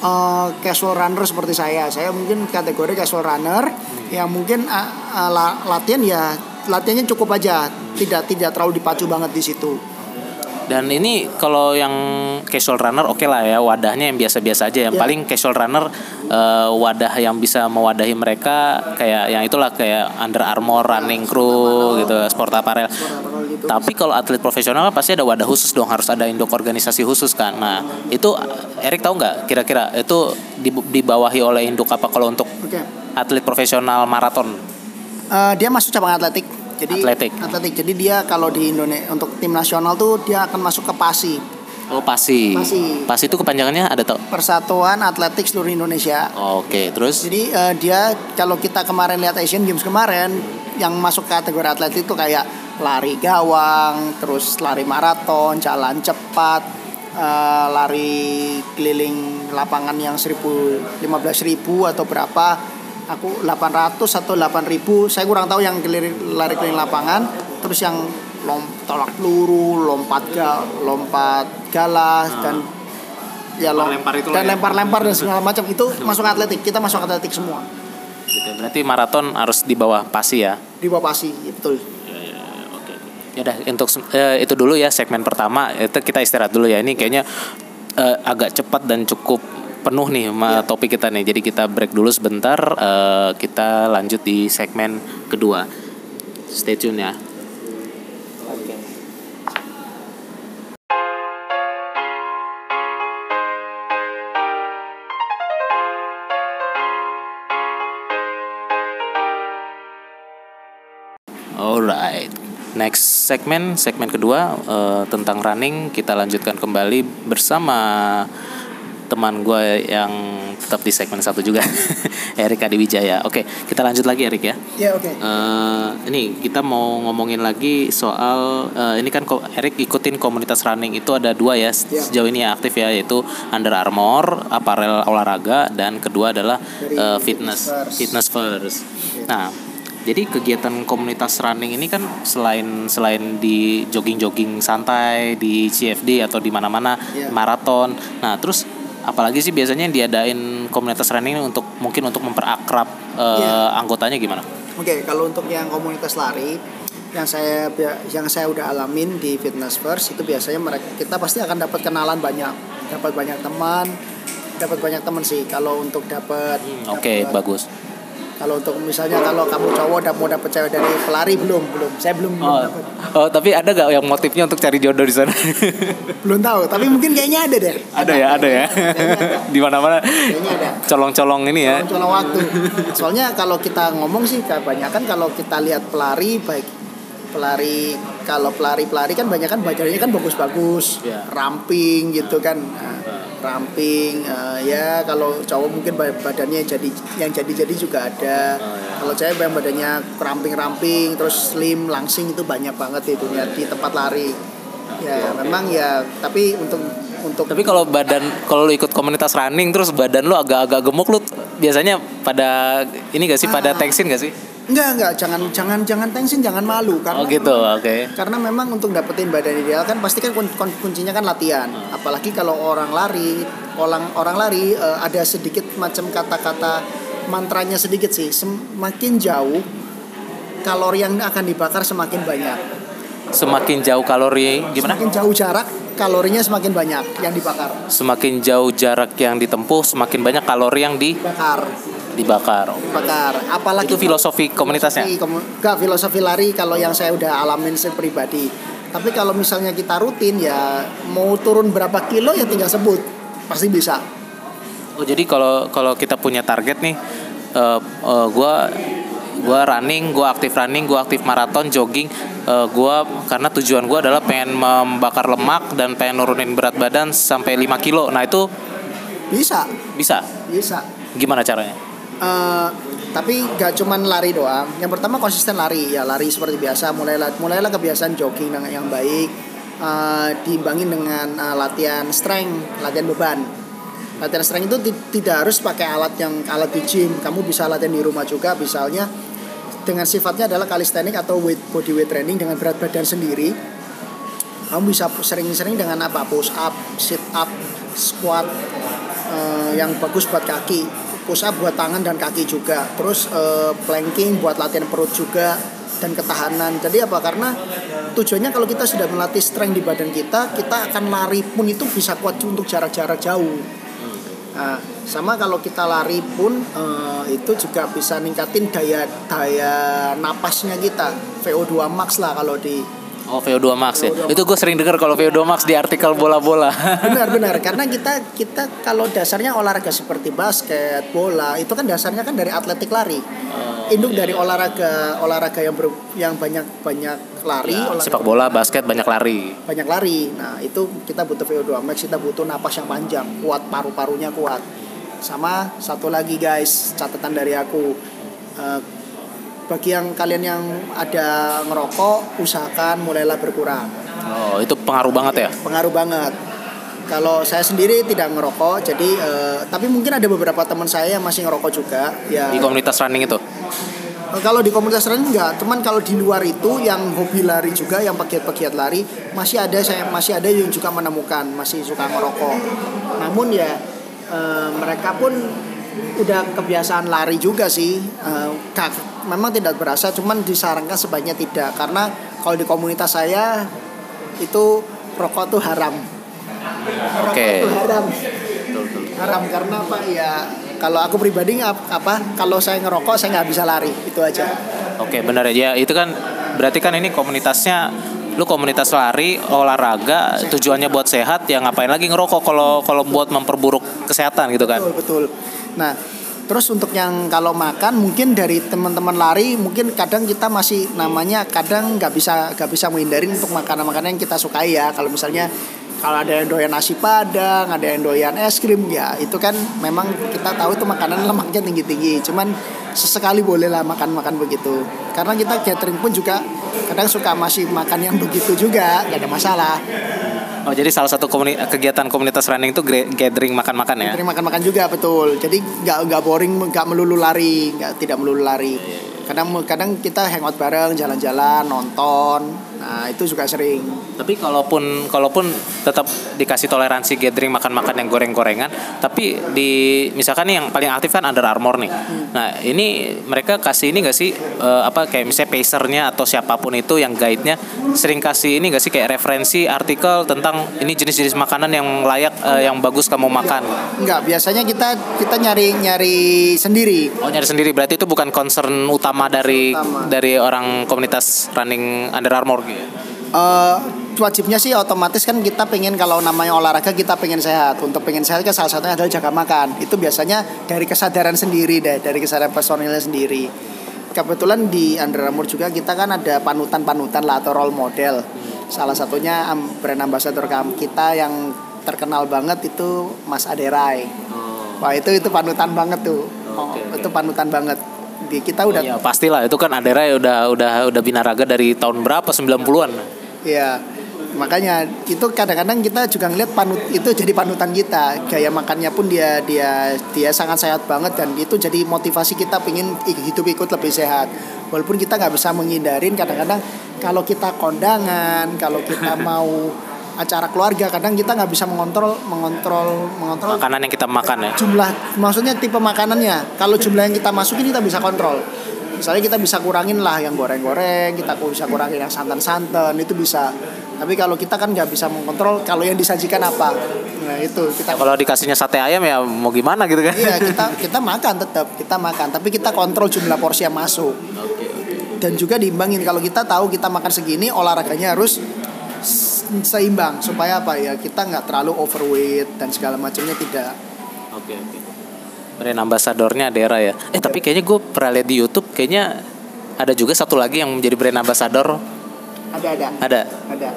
eh, casual runner seperti saya. Saya mungkin kategori casual runner yang mungkin eh, la- latihan ya latihannya cukup aja, tidak tidak terlalu dipacu banget di situ. Dan ini kalau yang casual runner oke lah ya wadahnya yang biasa-biasa aja. Yang Ya. paling casual runner eh, wadah yang bisa mewadahi mereka kayak yang itulah kayak Under Armour, Running Crew gitu, sport apparel. Gitu. Tapi kalau atlet profesional kan pasti ada wadah khusus dong, harus ada induk organisasi khusus kan. Nah, itu Erik tahu nggak kira-kira itu di- dibawahi oleh induk apa kalau untuk Oke. atlet profesional maraton? Eh, dia masuk cabang atletik. Jadi Atletik. Jadi dia kalau di Indonesia untuk tim nasional tuh dia akan masuk ke PASI, Oh, pasi. Pasi. Pasi itu kepanjangannya ada tau? Persatuan Atletik Seluruh Indonesia. Oke, terus Jadi eh, dia kalau kita kemarin lihat Asian Games kemarin yang masuk kategori atlet itu kayak lari gawang, terus lari maraton, jalan cepat, eh, lari keliling lapangan yang 1000 15.000 atau berapa. Aku 800 atau 8000, saya kurang tahu yang lari keliling lapangan, terus yang lom, tolak peluru, lompat ga, lompat galas dan ya lom- Lempar-lempar itu dan ya. lempar-lempar dan segala macam itu masuk atletik kita masuk atletik semua gitu. berarti maraton harus di bawah pasi ya. di bawah pasi ya, betul Oke. Ya udah untuk eh, itu dulu ya segmen pertama itu kita istirahat dulu ya. Ini kayaknya eh, agak cepat dan cukup penuh nih ma- topik kita nih. Jadi kita break dulu sebentar. eh, kita lanjut di segmen kedua. Stay tune ya. Alright. Next segmen, segmen kedua eh, tentang running kita lanjutkan kembali bersama teman gue yang tetap di segmen satu juga, Erik Adi Wijaya. Oke, kita lanjut lagi Erik ya. ya oke Eh, ini kita mau ngomongin lagi soal eh, ini kan Erik ikutin komunitas running itu ada dua ya Ya. sejauh ini yang aktif ya yaitu Under Armour, aparel olahraga dan kedua adalah Dari eh, fitness Fitness First. fitness first. Nah, jadi kegiatan komunitas running ini kan selain selain di jogging-jogging santai di CFD atau di mana-mana Ya. maraton. Nah, terus apalagi sih biasanya yang diadain komunitas running ini untuk mungkin untuk memperakrab eh, Ya. anggotanya gimana? oke kalau untuk yang komunitas lari yang saya yang saya udah alamin di fitness first itu biasanya mereka kita pasti akan dapat kenalan banyak dapat banyak teman dapat banyak teman sih kalau untuk dapat Oke, dapat- bagus. Kalau untuk misalnya kalau kamu cowok udah mau dapat cewek dari pelari belum belum saya belum belum Oh, dapat oh, tapi ada gak yang motifnya untuk cari jodoh di sana? belum tahu tapi mungkin kayaknya ada deh ada ya, ada ya. Di mana-mana kayaknya ada colong-colong ini ya. colong waktu. Soalnya kalau kita ngomong sih kebanyakan kalau kita lihat pelari baik pelari kalau pelari-pelari kan banyak kan badannya kan bagus-bagus, Iya. ramping gitu kan. Ramping eh, ya kalau cowok mungkin ba- badannya jadi yang jadi-jadi juga ada. Oh, iya. Kalau cewek yang badannya ramping-ramping terus slim, langsing itu banyak banget itu ya di tempat lari. Ya, memang ya tapi untuk untuk Tapi kalau badan kalau lu ikut komunitas running terus badan lu agak-agak gemuk lu biasanya pada ini gak sih pada Ah. tensin gak sih? Enggak, enggak, jangan jangan jangan tensin, jangan malu karena Oh gitu, oke. karena memang untuk dapetin badan ideal kan pasti kan kun- kun- kuncinya kan latihan. Hmm. Apalagi kalau orang lari, orang orang lari eh, ada sedikit macam kata-kata mantranya sedikit sih. Semakin jauh kalori yang akan dibakar semakin banyak. Semakin jauh kalori gimana? Semakin jauh jarak, kalorinya semakin banyak yang dibakar. Semakin jauh jarak yang ditempuh, semakin banyak kalori yang Bakar, dibakar. bakar. Apalagi Itu filosofi komunitasnya. Filosofi komu- Enggak, filosofi lari kalau yang saya udah alamin saya pribadi. Tapi kalau misalnya kita rutin ya mau turun berapa kilo ya tinggal sebut. Pasti bisa. Oh jadi kalau kalau kita punya target nih, eh eh, gua gue running gue aktif running gue aktif maraton jogging. Uh, gue karena tujuan gue adalah pengen membakar lemak dan pengen nurunin berat badan sampai 5 kilo. Nah itu bisa. Bisa? Bisa. Gimana caranya? Uh, tapi gak cuman lari doang. Yang pertama konsisten lari. Ya lari seperti biasa. Mulailah mulailah kebiasaan jogging dengan yang baik. Uh, diimbangin dengan uh, latihan strength latihan beban. Latihan strength itu tidak harus pakai alat yang alat di gym. Kamu bisa latihan di rumah juga. Misalnya dengan sifatnya adalah kalistenik atau weight body weight training dengan berat badan sendiri. Kamu bisa sering-sering dengan apa? Push up sit up squat uh, yang bagus buat kaki. Push up buat tangan dan kaki juga. Terus uh, planking buat latihan perut juga dan ketahanan. Jadi apa? Karena tujuannya kalau kita sudah melatih strength di badan kita kita akan lari pun itu bisa kuat untuk jarak-jarak jauh nah, sama kalau kita lari pun uh, itu juga bisa ningkatin daya daya napasnya kita VO2 max lah kalau di Oh VO2 Max ya. Itu gue sering dengar kalau VO2 Max di artikel bola-bola. benar benar karena kita kita kalau dasarnya olahraga seperti basket, bola itu kan dasarnya kan dari atletik lari. Oh, Induk iya. dari olahraga olahraga yang ber, yang banyak banyak lari. Ya, sepak bola, basket banyak lari. Banyak lari. Nah itu kita butuh VO2 Max, kita butuh napas yang panjang, kuat paru-parunya kuat. Sama satu lagi guys catatan dari aku. Uh, bagi yang kalian yang ada ngerokok usahakan mulailah berkurang. Oh itu pengaruh banget ya? Pengaruh banget. Kalau saya sendiri tidak ngerokok jadi uh, tapi mungkin ada beberapa teman saya yang masih ngerokok juga ya. Di komunitas running itu? Uh, kalau di komunitas running enggak cuman kalau di luar itu yang hobi lari juga yang pegiat-pegiat lari masih ada saya masih ada yang juga menemukan masih suka ngerokok. Namun ya uh, mereka pun udah kebiasaan lari juga sih uh, memang tidak berasa cuman disarankan sebaiknya tidak. Karena kalau di komunitas saya itu rokok tuh haram. Oke. Okay. haram. Haram karena apa? Ya kalau aku pribadi apa kalau saya ngerokok saya nggak bisa lari. Itu aja. Oke okay, benar ya. Itu kan berarti kan ini komunitasnya lu komunitas lari olahraga tujuannya buat sehat ya ngapain lagi ngerokok kalau kalau buat memperburuk kesehatan gitu kan? Betul betul. Nah, terus untuk yang kalau makan mungkin dari teman-teman lari mungkin kadang kita masih namanya kadang nggak bisa nggak bisa menghindarin untuk makanan-makanan yang kita sukai ya. Kalau misalnya kalau ada yang doyan nasi padang, ada yang doyan es krim ya itu kan memang kita tahu itu makanan lemaknya tinggi-tinggi. Cuman sesekali bolehlah makan-makan begitu. Karena kita catering pun juga kadang suka masih makan yang begitu juga, nggak ada masalah. Oh jadi salah satu komuni kegiatan komunitas running itu gathering makan-makan ya? Gathering makan-makan juga betul. Jadi nggak nggak boring, nggak melulu lari, nggak tidak melulu lari. Kadang kadang kita hangout bareng, jalan-jalan, nonton, Nah itu juga sering. Tapi kalaupun kalaupun tetap dikasih toleransi gathering makan-makan yang goreng-gorengan, tapi di misalkan nih yang paling aktif kan Under Armour nih. Hmm. Nah ini mereka kasih ini gak sih uh, apa kayak misalnya pacernya atau siapa pun itu yang guide-nya sering kasih ini gak sih kayak referensi artikel tentang ini jenis-jenis makanan yang layak uh, yang bagus kamu makan? Enggak, biasanya kita kita nyari nyari sendiri. Oh nyari sendiri berarti itu bukan concern utama dari utama. dari orang komunitas running Under Armour Uh, wajibnya sih otomatis kan kita pengen kalau namanya olahraga kita pengen sehat. Untuk pengen sehat kan salah satunya adalah jaga makan. Itu biasanya dari kesadaran sendiri deh, dari kesadaran personilnya sendiri. Kebetulan di Under Armour juga kita kan ada panutan-panutan lah atau role model. Salah satunya brand ambassador kita yang terkenal banget itu Mas Aderai. Oh. Wah itu itu panutan banget tuh. Oh, okay, okay. Itu panutan banget di kita udah iya, pastilah itu kan Adera ya udah udah udah binaraga dari tahun berapa 90-an. Iya. Makanya itu kadang-kadang kita juga ngeliat panut itu jadi panutan kita. Gaya makannya pun dia dia dia sangat sehat banget dan itu jadi motivasi kita pingin hidup ikut lebih sehat. Walaupun kita nggak bisa menghindarin kadang-kadang kalau kita kondangan, kalau kita mau acara keluarga kadang kita nggak bisa mengontrol mengontrol mengontrol makanan yang kita makan ya? jumlah maksudnya tipe makanannya. Kalau jumlah yang kita masukin kita bisa kontrol. Misalnya kita bisa kurangin lah yang goreng-goreng kita bisa kurangin yang santan-santan itu bisa. Tapi kalau kita kan nggak bisa mengontrol kalau yang disajikan apa. Nah itu kita ya, kalau dikasihnya sate ayam ya mau gimana gitu kan? Iya kita kita makan tetap kita makan. Tapi kita kontrol jumlah porsi yang masuk. Dan juga diimbangin. Kalau kita tahu kita makan segini olahraganya harus seimbang supaya apa ya kita nggak terlalu overweight dan segala macamnya tidak. Oke okay, oke. Okay. brand ambassadornya Dera ya eh tapi kayaknya gue pernah lihat di YouTube kayaknya ada juga satu lagi yang menjadi brand ambassador Ada ada. ada Ada.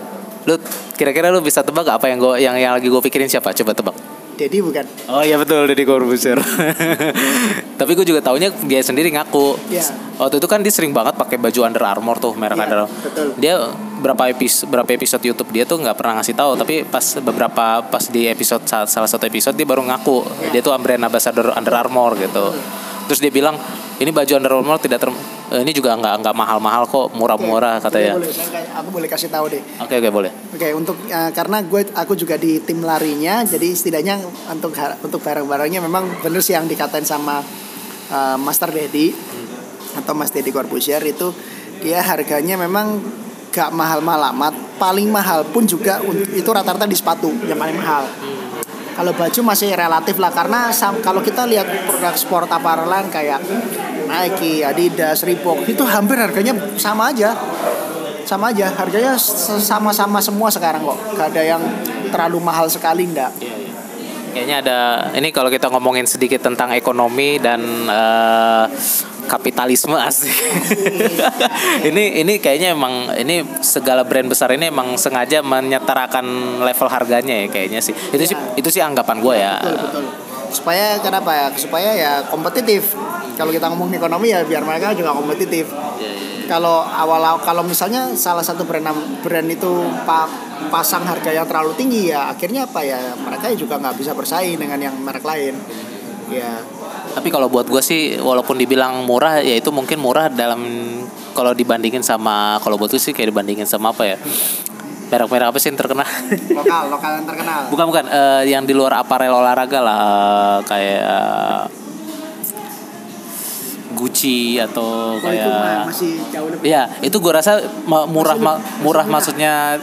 lu kira-kira lu bisa tebak apa yang gue yang yang lagi gue pikirin siapa coba tebak Dedi bukan? Oh iya betul Deddy Corbuzier. Tapi gue juga taunya dia sendiri ngaku. Iya. Waktu itu kan dia sering banget pakai baju Under Armour tuh merek Iya, Under Armour. betul. Dia berapa episode berapa episode YouTube dia tuh nggak pernah ngasih tahu tapi pas beberapa pas di episode salah salah satu episode dia baru ngaku Iya. dia tuh brand ambassador Under Armour gitu. Terus dia bilang ini baju Under Armour tidak ter eh, ini juga nggak nggak mahal-mahal kok murah-murah Oke, katanya. Boleh, aku boleh kasih tahu deh. Oke oke boleh. Oke, untuk eh, karena gue aku juga di tim larinya, jadi setidaknya untuk untuk barang-barangnya memang bener sih yang dikatain sama eh, Master Dedi atau Mas Dedi Corbusier itu dia harganya memang gak mahal-mahal amat. Paling mahal pun juga itu rata-rata di sepatu yang paling mahal. Kalau baju masih relatif lah karena kalau kita lihat produk sport apparelan kayak Nike, Adidas, Reebok itu hampir harganya sama aja. Sama aja harganya sama-sama semua sekarang kok. Gak ada yang terlalu mahal sekali ndak Kayaknya ada ini kalau kita ngomongin sedikit tentang ekonomi dan eh, kapitalisme asik. ini ini kayaknya emang ini segala brand besar ini emang sengaja menyetarakan level harganya ya kayaknya sih. Itu sih itu sih anggapan gue ya. betul betul. Supaya kenapa ya? Supaya ya kompetitif. Kalau kita ngomong ekonomi ya biar mereka juga kompetitif. Kalau awal kalau misalnya salah satu brand brand itu pa- pasang harga yang terlalu tinggi ya akhirnya apa ya? Mereka juga nggak bisa bersaing dengan yang merek lain ya Tapi kalau buat gue sih walaupun dibilang murah ya itu mungkin murah dalam kalau dibandingin sama kalau buat gue sih kayak dibandingin sama apa ya? Merek-merek apa sih yang terkenal? lokal lokal yang terkenal. Bukan bukan. Eh, yang di luar aparel olahraga lah eh, kayak eh, Gucci atau itu mah kayak masih jauh lebih. Ya itu gue rasa murah Masih ma- murah maksudnya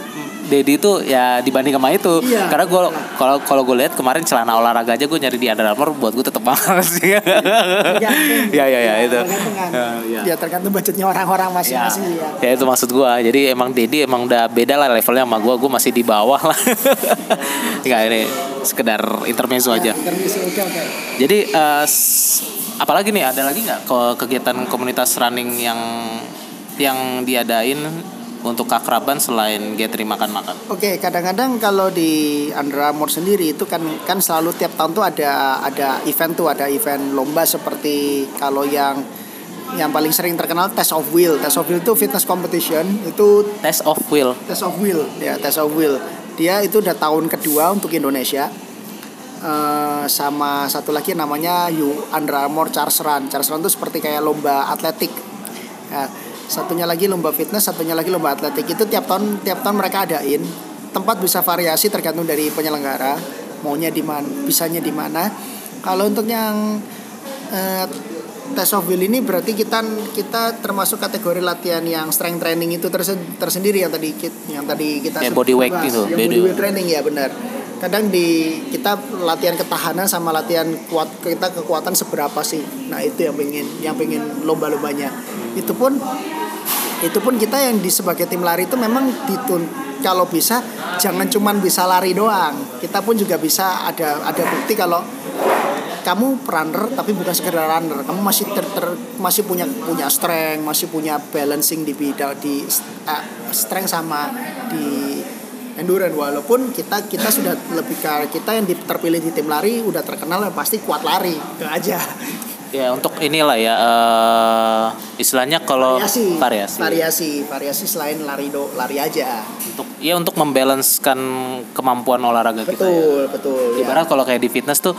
Dedi itu ya dibanding sama itu Iya. karena gue kalau kalau gue lihat kemarin celana olahraga aja gue nyari di Under Armour buat gue tetap mahal sih Tergantung. ya ya ya itu tergantung kan. Ya, ya. ya tergantung budgetnya orang-orang ya, masing-masing ya. ya itu maksud gua jadi emang Dedi emang udah beda lah levelnya sama gua gua masih di bawah lah nggak ini sekedar intermezzo aja Ya, intermezzo, oke oke. jadi eh, s- apalagi nih ada lagi nggak ke kegiatan komunitas running yang yang diadain untuk keakraban selain gathering makan-makan Oke, kadang-kadang kalau di Under Armour sendiri itu kan kan selalu tiap tahun tuh ada ada event tuh ada event lomba seperti kalau yang yang paling sering terkenal Test of Will. Test of Will itu fitness competition itu test of will Test of Will ya Test of Will. Dia itu udah tahun kedua untuk Indonesia. Eh, sama satu lagi namanya U Under Armour Charles Run. Charles Run itu seperti kayak lomba atletik. Ya, satunya lagi lomba fitness, satunya lagi lomba atletik. Itu tiap tahun tiap tahun mereka adain. Tempat bisa variasi tergantung dari penyelenggara. Maunya di mana, bisanya di mana. Kalau untuk yang eh, Test of Will ini berarti kita kita termasuk kategori latihan yang strength training itu terse- tersendiri yang tadi yang tadi kita sebut- body weight gitu, Yang body weight. training ya benar. Kadang di kita latihan ketahanan sama latihan kuat kita kekuatan seberapa sih. Nah, itu yang pengen yang pengen lomba-lombanya. Itu pun itu pun kita yang di sebagai tim lari itu memang ditun kalau bisa jangan cuman bisa lari doang. Kita pun juga bisa ada ada bukti kalau kamu runner tapi bukan sekedar runner. Kamu masih ter, ter- masih punya punya strength masih punya balancing di bidang di uh, strength sama di endurance. Walaupun kita kita sudah lebih ke kita yang terpilih di tim lari udah terkenal ya pasti kuat lari. Itu aja ya untuk inilah ya eh, istilahnya kalau variasi. variasi. Variasi variasi selain lari do lari aja. Untuk ya untuk membalancekan kemampuan olahraga kita ya. betul betul ya. Ibarat kalau kayak di fitness tuh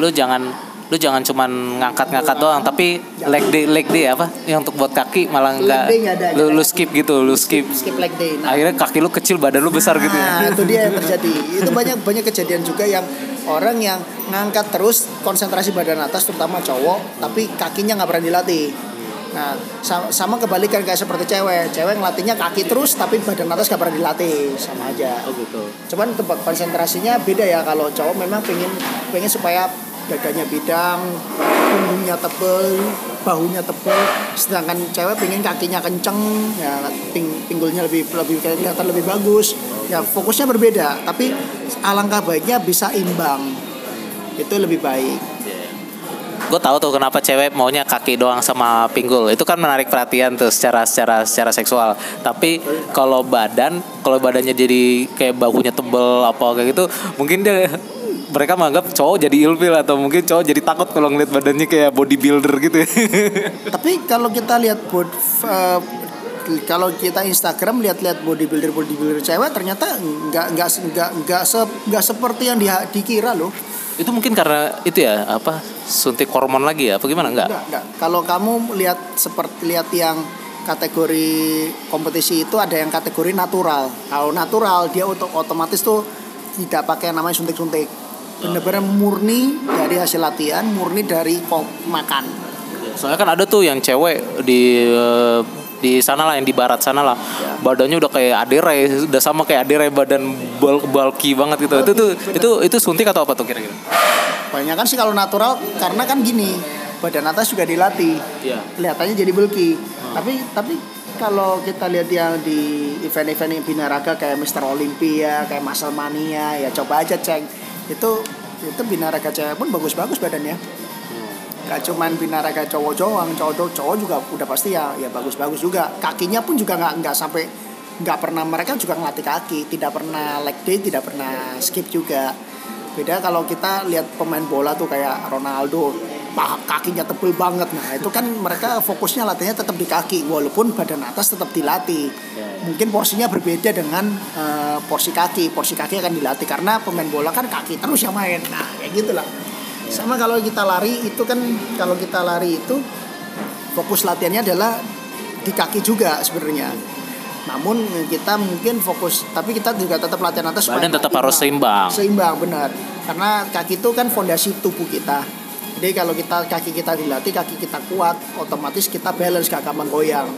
lu jangan lu jangan cuman ngangkat-ngangkat doang tapi leg day leg day apa? Yang untuk buat kaki malah enggak lu, lu skip gitu lu skip skip. leg day nah, akhirnya kaki lu kecil badan lu besar gitu Nah, ya itu dia yang terjadi. Itu banyak banyak kejadian juga yang orang yang ngangkat terus konsentrasi badan atas terutama cowok, tapi kakinya nggak pernah dilatih. Nah, sama, sama kebalikan kayak seperti cewek. Cewek ngelatihnya kaki terus tapi badan atas nggak pernah dilatih, sama aja. oh gitu Cuman tempat konsentrasinya beda ya kalau cowok memang pengen pengen supaya dadanya bidang, punggungnya tebel, bahunya tebel, sedangkan cewek pengen kakinya kenceng, ya ping, pinggulnya lebih lebih kelihatan lebih bagus. Ya fokusnya berbeda, tapi alangkah baiknya bisa imbang. Itu lebih baik. gue tahu tuh kenapa cewek maunya kaki doang sama pinggul itu kan menarik perhatian tuh secara secara secara seksual tapi kalau badan kalau badannya jadi kayak bahunya tebel apa kayak gitu mungkin dia mereka menganggap cowok jadi ilfil atau mungkin cowok jadi takut kalau ngeliat badannya kayak bodybuilder gitu. Tapi kalau kita lihat bod, uh, kalau kita Instagram lihat-lihat bodybuilder bodybuilder cewek ternyata nggak nggak nggak nggak se, nggak seperti yang di, dikira loh. itu mungkin karena itu ya apa suntik hormon lagi ya apa gimana enggak Enggak, enggak. Kalau kamu lihat seperti lihat yang kategori kompetisi itu ada yang kategori natural. Kalau natural dia untuk otomatis tuh tidak pakai namanya suntik-suntik. Benar-benar murni dari hasil latihan, murni dari kok makan. soalnya kan ada tuh yang cewek di eh, di sana lah yang di barat sana lah badannya udah kayak adere udah sama kayak adere badan bul- bulky banget gitu itu tuh itu itu suntik atau apa tuh kira-kira Banyak kan sih kalau natural karena kan gini, badan atas juga dilatih. Iya. Kelihatannya jadi bulky. Tapi tapi kalau kita lihat yang di event-event yang binaraga kayak Mr. Olympia, kayak Muscle Mania, ya coba aja cek. Itu itu binaraga cewek pun bagus-bagus badannya. Gak cuman binaraga cowok doang, cowok cowok cowok juga udah pasti ya ya bagus-bagus juga. Kakinya pun juga nggak nggak sampai nggak pernah mereka juga ngelatih kaki, tidak pernah leg day, tidak pernah skip juga. Beda kalau kita lihat pemain bola tuh kayak Ronaldo, kakinya tebel banget. Nah itu kan mereka fokusnya latihannya tetap di kaki, walaupun badan atas tetap dilatih. Mungkin porsinya berbeda dengan eh, porsi kaki. Porsi kaki akan dilatih karena pemain bola kan kaki terus yang main. Nah kayak gitulah. Sama kalau kita lari itu kan kalau kita lari itu fokus latihannya adalah di kaki juga sebenarnya. Namun kita mungkin fokus tapi kita juga tetap latihan atas Badan tetap harus seimbang. Seimbang benar. Karena kaki itu kan fondasi tubuh kita. Jadi kalau kita kaki kita dilatih, kaki kita kuat, otomatis kita balance gak gampang goyang.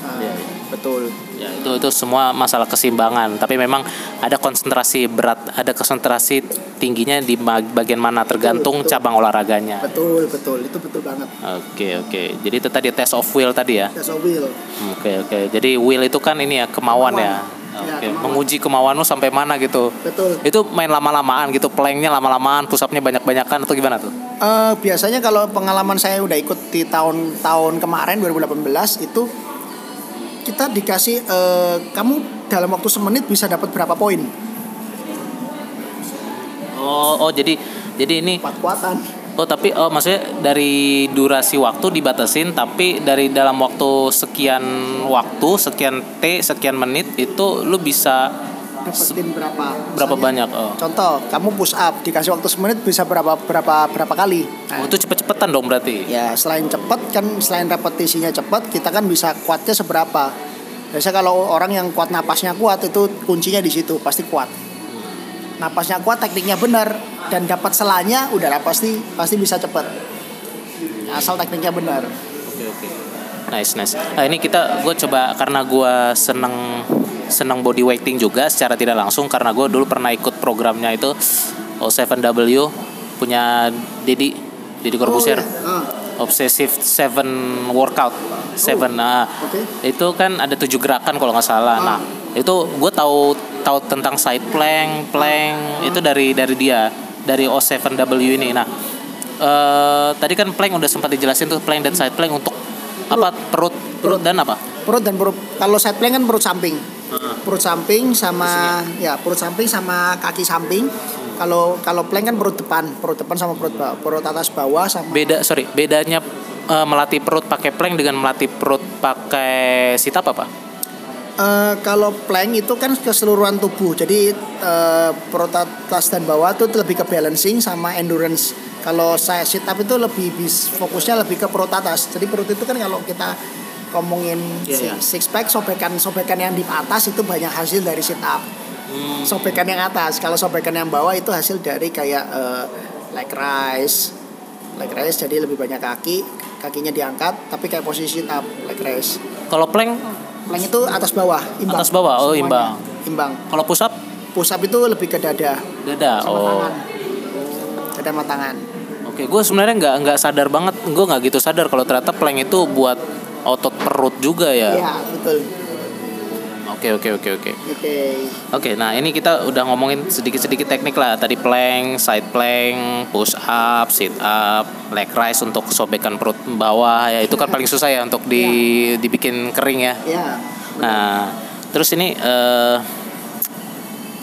Nah, Iya, Betul. Ya itu itu semua masalah keseimbangan tapi memang ada konsentrasi berat ada konsentrasi tingginya di ba- bagian mana tergantung betul. cabang olahraganya Betul, betul. Itu betul banget. oke oke jadi itu tadi test of will tadi ya That's a will. Oke oke. Jadi will itu kan ini ya kemauan, ya. Kemauan. Oke. Ya, kemauan. Menguji kemauan lu sampai mana gitu. Betul. Itu main lama-lamaan gitu, planknya lama-lamaan, pusapnya banyak-banyakan atau gimana tuh? Eh, biasanya kalau pengalaman saya udah ikut di tahun-tahun kemarin 2018 itu kita dikasih eh, kamu dalam waktu semenit bisa dapat berapa poin? Oh oh jadi jadi ini oh tapi oh maksudnya dari durasi waktu dibatasin tapi dari dalam waktu sekian waktu sekian t sekian menit itu lu bisa Dapetin berapa? berapa Misalnya, banyak? Oh. Contoh, kamu push up dikasih waktu semenit bisa berapa berapa berapa kali? Nah, Oh, itu cepet-cepetan dong berarti. ya selain cepat kan selain repetisinya cepat kita kan bisa kuatnya seberapa biasa kalau orang yang kuat napasnya kuat itu kuncinya di situ pasti kuat napasnya kuat tekniknya benar dan dapat selanya udahlah pasti pasti bisa cepat asal tekniknya benar Oke oke. Nice nice. Nah ini kita gue coba karena gue seneng seneng body weighting juga secara tidak langsung karena gue dulu pernah ikut programnya itu O7W punya Dedi Dedi Corbuzier. Oh, iya. Ah, Obsessive Seven Workout Seven nah itu kan ada tujuh gerakan kalau nggak salah. Nah itu gue tahu tahu tentang side plank plank itu dari dari dia dari O7W ini. Nah eh tadi kan plank udah sempat dijelasin tuh plank dan side plank untuk apa perut perut dan apa? Perut dan perut. Kalau side plank kan perut samping. Perut samping sama ya perut samping sama kaki samping. Kalau kalau plank kan perut depan perut depan sama perut bawah perut atas bawah sama beda sorry bedanya eh, melatih perut pakai plank dengan melatih perut pakai sit up apa? Eh, kalau plank itu kan keseluruhan tubuh, jadi eh, perut atas dan bawah itu lebih ke balancing sama endurance. Kalau saya sit up itu lebih bis, fokusnya lebih ke perut atas. Jadi perut itu kan kalau kita ngomongin si- iya. six pack, sobekan sobekan yang di atas itu banyak hasil dari sit up. Hmm. Sobekan yang atas, kalau sobekan yang bawah itu hasil dari kayak eh, leg raise. Leg raise jadi lebih banyak kaki, kakinya diangkat, tapi kayak posisi sit up, leg raise. kalau plank Plank itu atas bawah, imbang. Atas bawah, oh, Semuanya. imbang. Imbang. kalau push up Push up itu lebih ke dada dada sama oh tangan. Dada sama tangan. Oke, gue sebenarnya nggak nggak sadar banget, gue nggak gitu sadar kalau ternyata plank itu buat otot perut juga ya. Iya, betul. Oke oke oke oke. Oke. Oke, nah ini kita udah ngomongin sedikit-sedikit teknik lah. Tadi plank, side plank, push up, sit up, leg raise untuk sobekan perut bawah ya. Itu kan paling susah ya untuk di dibikin kering ya. Ya. Nah, terus ini eh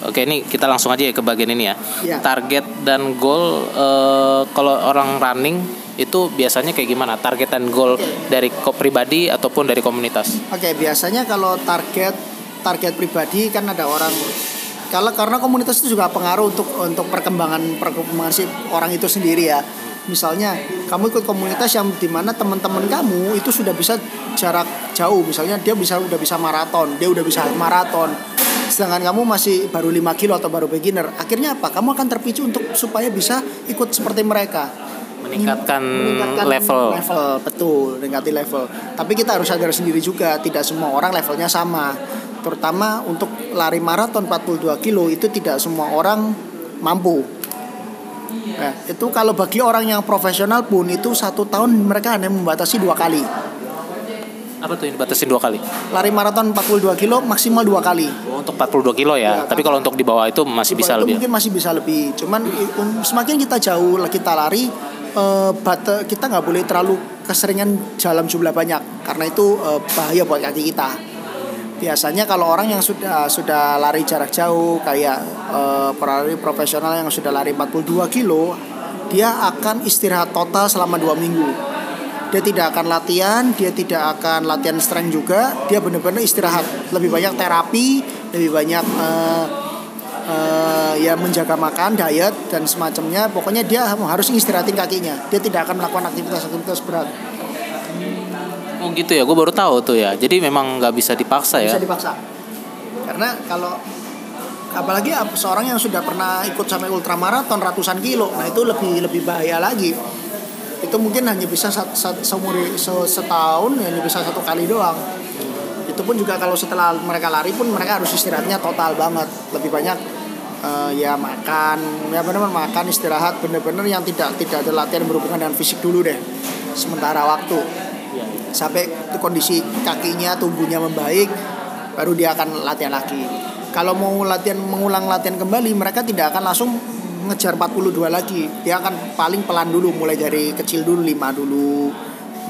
Oke, ini kita langsung aja ya ke bagian ini ya. Ya. Target dan goal eh, kalau orang running itu biasanya kayak gimana? Target dan goal dari ko- pribadi ataupun dari komunitas? Oke, biasanya kalau target target pribadi kan ada orang kalau karena komunitas itu juga pengaruh untuk untuk perkembangan perkembangan si orang itu sendiri ya. Misalnya kamu ikut komunitas yang di mana teman-teman kamu itu sudah bisa jarak jauh, misalnya dia bisa udah bisa maraton, dia udah bisa maraton. Sedangkan kamu masih baru 5 kilo atau baru beginner. Akhirnya apa? Kamu akan terpicu untuk supaya bisa ikut seperti mereka. Meningkatkan, Meningkatkan level. level betul meningkati level tapi kita harus sadar sendiri juga tidak semua orang levelnya sama terutama untuk lari maraton 42 kilo itu tidak semua orang mampu Nah, itu kalau bagi orang yang profesional pun itu satu tahun mereka hanya membatasi dua kali Apa tuh yang dibatasin dua kali? lari maraton 42 kilo maksimal dua kali Oh, untuk 42 kilo ya. Ya, Tapi kalau untuk di bawah itu masih Di bisa itu lebih. ya? mungkin masih bisa lebih cuman um, semakin kita jauh kita lari eh, bata kita nggak boleh terlalu keseringan dalam jumlah banyak karena itu eh, bahaya buat kaki kita biasanya kalau orang yang sudah sudah lari jarak jauh kayak eh, pelari profesional yang sudah lari 42 kilo dia akan istirahat total selama dua minggu dia tidak akan latihan, dia tidak akan latihan strength juga, dia benar-benar istirahat. Lebih banyak terapi, lebih banyak eh, eh, ya menjaga makan, diet dan semacamnya. Pokoknya dia harus istirahatin kakinya. Dia tidak akan melakukan aktivitas-aktivitas berat. Oh gitu ya, gue baru tahu tuh ya. Jadi memang nggak bisa dipaksa ya. Bisa dipaksa. Karena kalau apalagi ap- seorang yang sudah pernah ikut sampai ultramaraton ratusan kilo, nah itu lebih lebih bahaya lagi. Itu mungkin hanya bisa sat, sat- seumur se- setahun hanya bisa satu kali doang. Itu pun juga kalau setelah mereka lari pun mereka harus istirahatnya total banget, lebih banyak eh, ya makan, ya benar-benar makan istirahat benar-benar yang tidak tidak ada latihan berhubungan dengan fisik dulu deh. Sementara waktu sampai itu kondisi kakinya tubuhnya membaik baru dia akan latihan lagi kalau mau latihan mengulang latihan kembali mereka tidak akan langsung ngejar 42 lagi dia akan paling pelan dulu mulai dari kecil dulu 5 dulu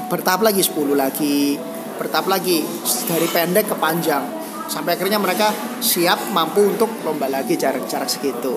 bertahap lagi 10 lagi bertahap lagi dari pendek ke panjang. Sampai akhirnya mereka siap mampu untuk lomba lagi jarak-jarak segitu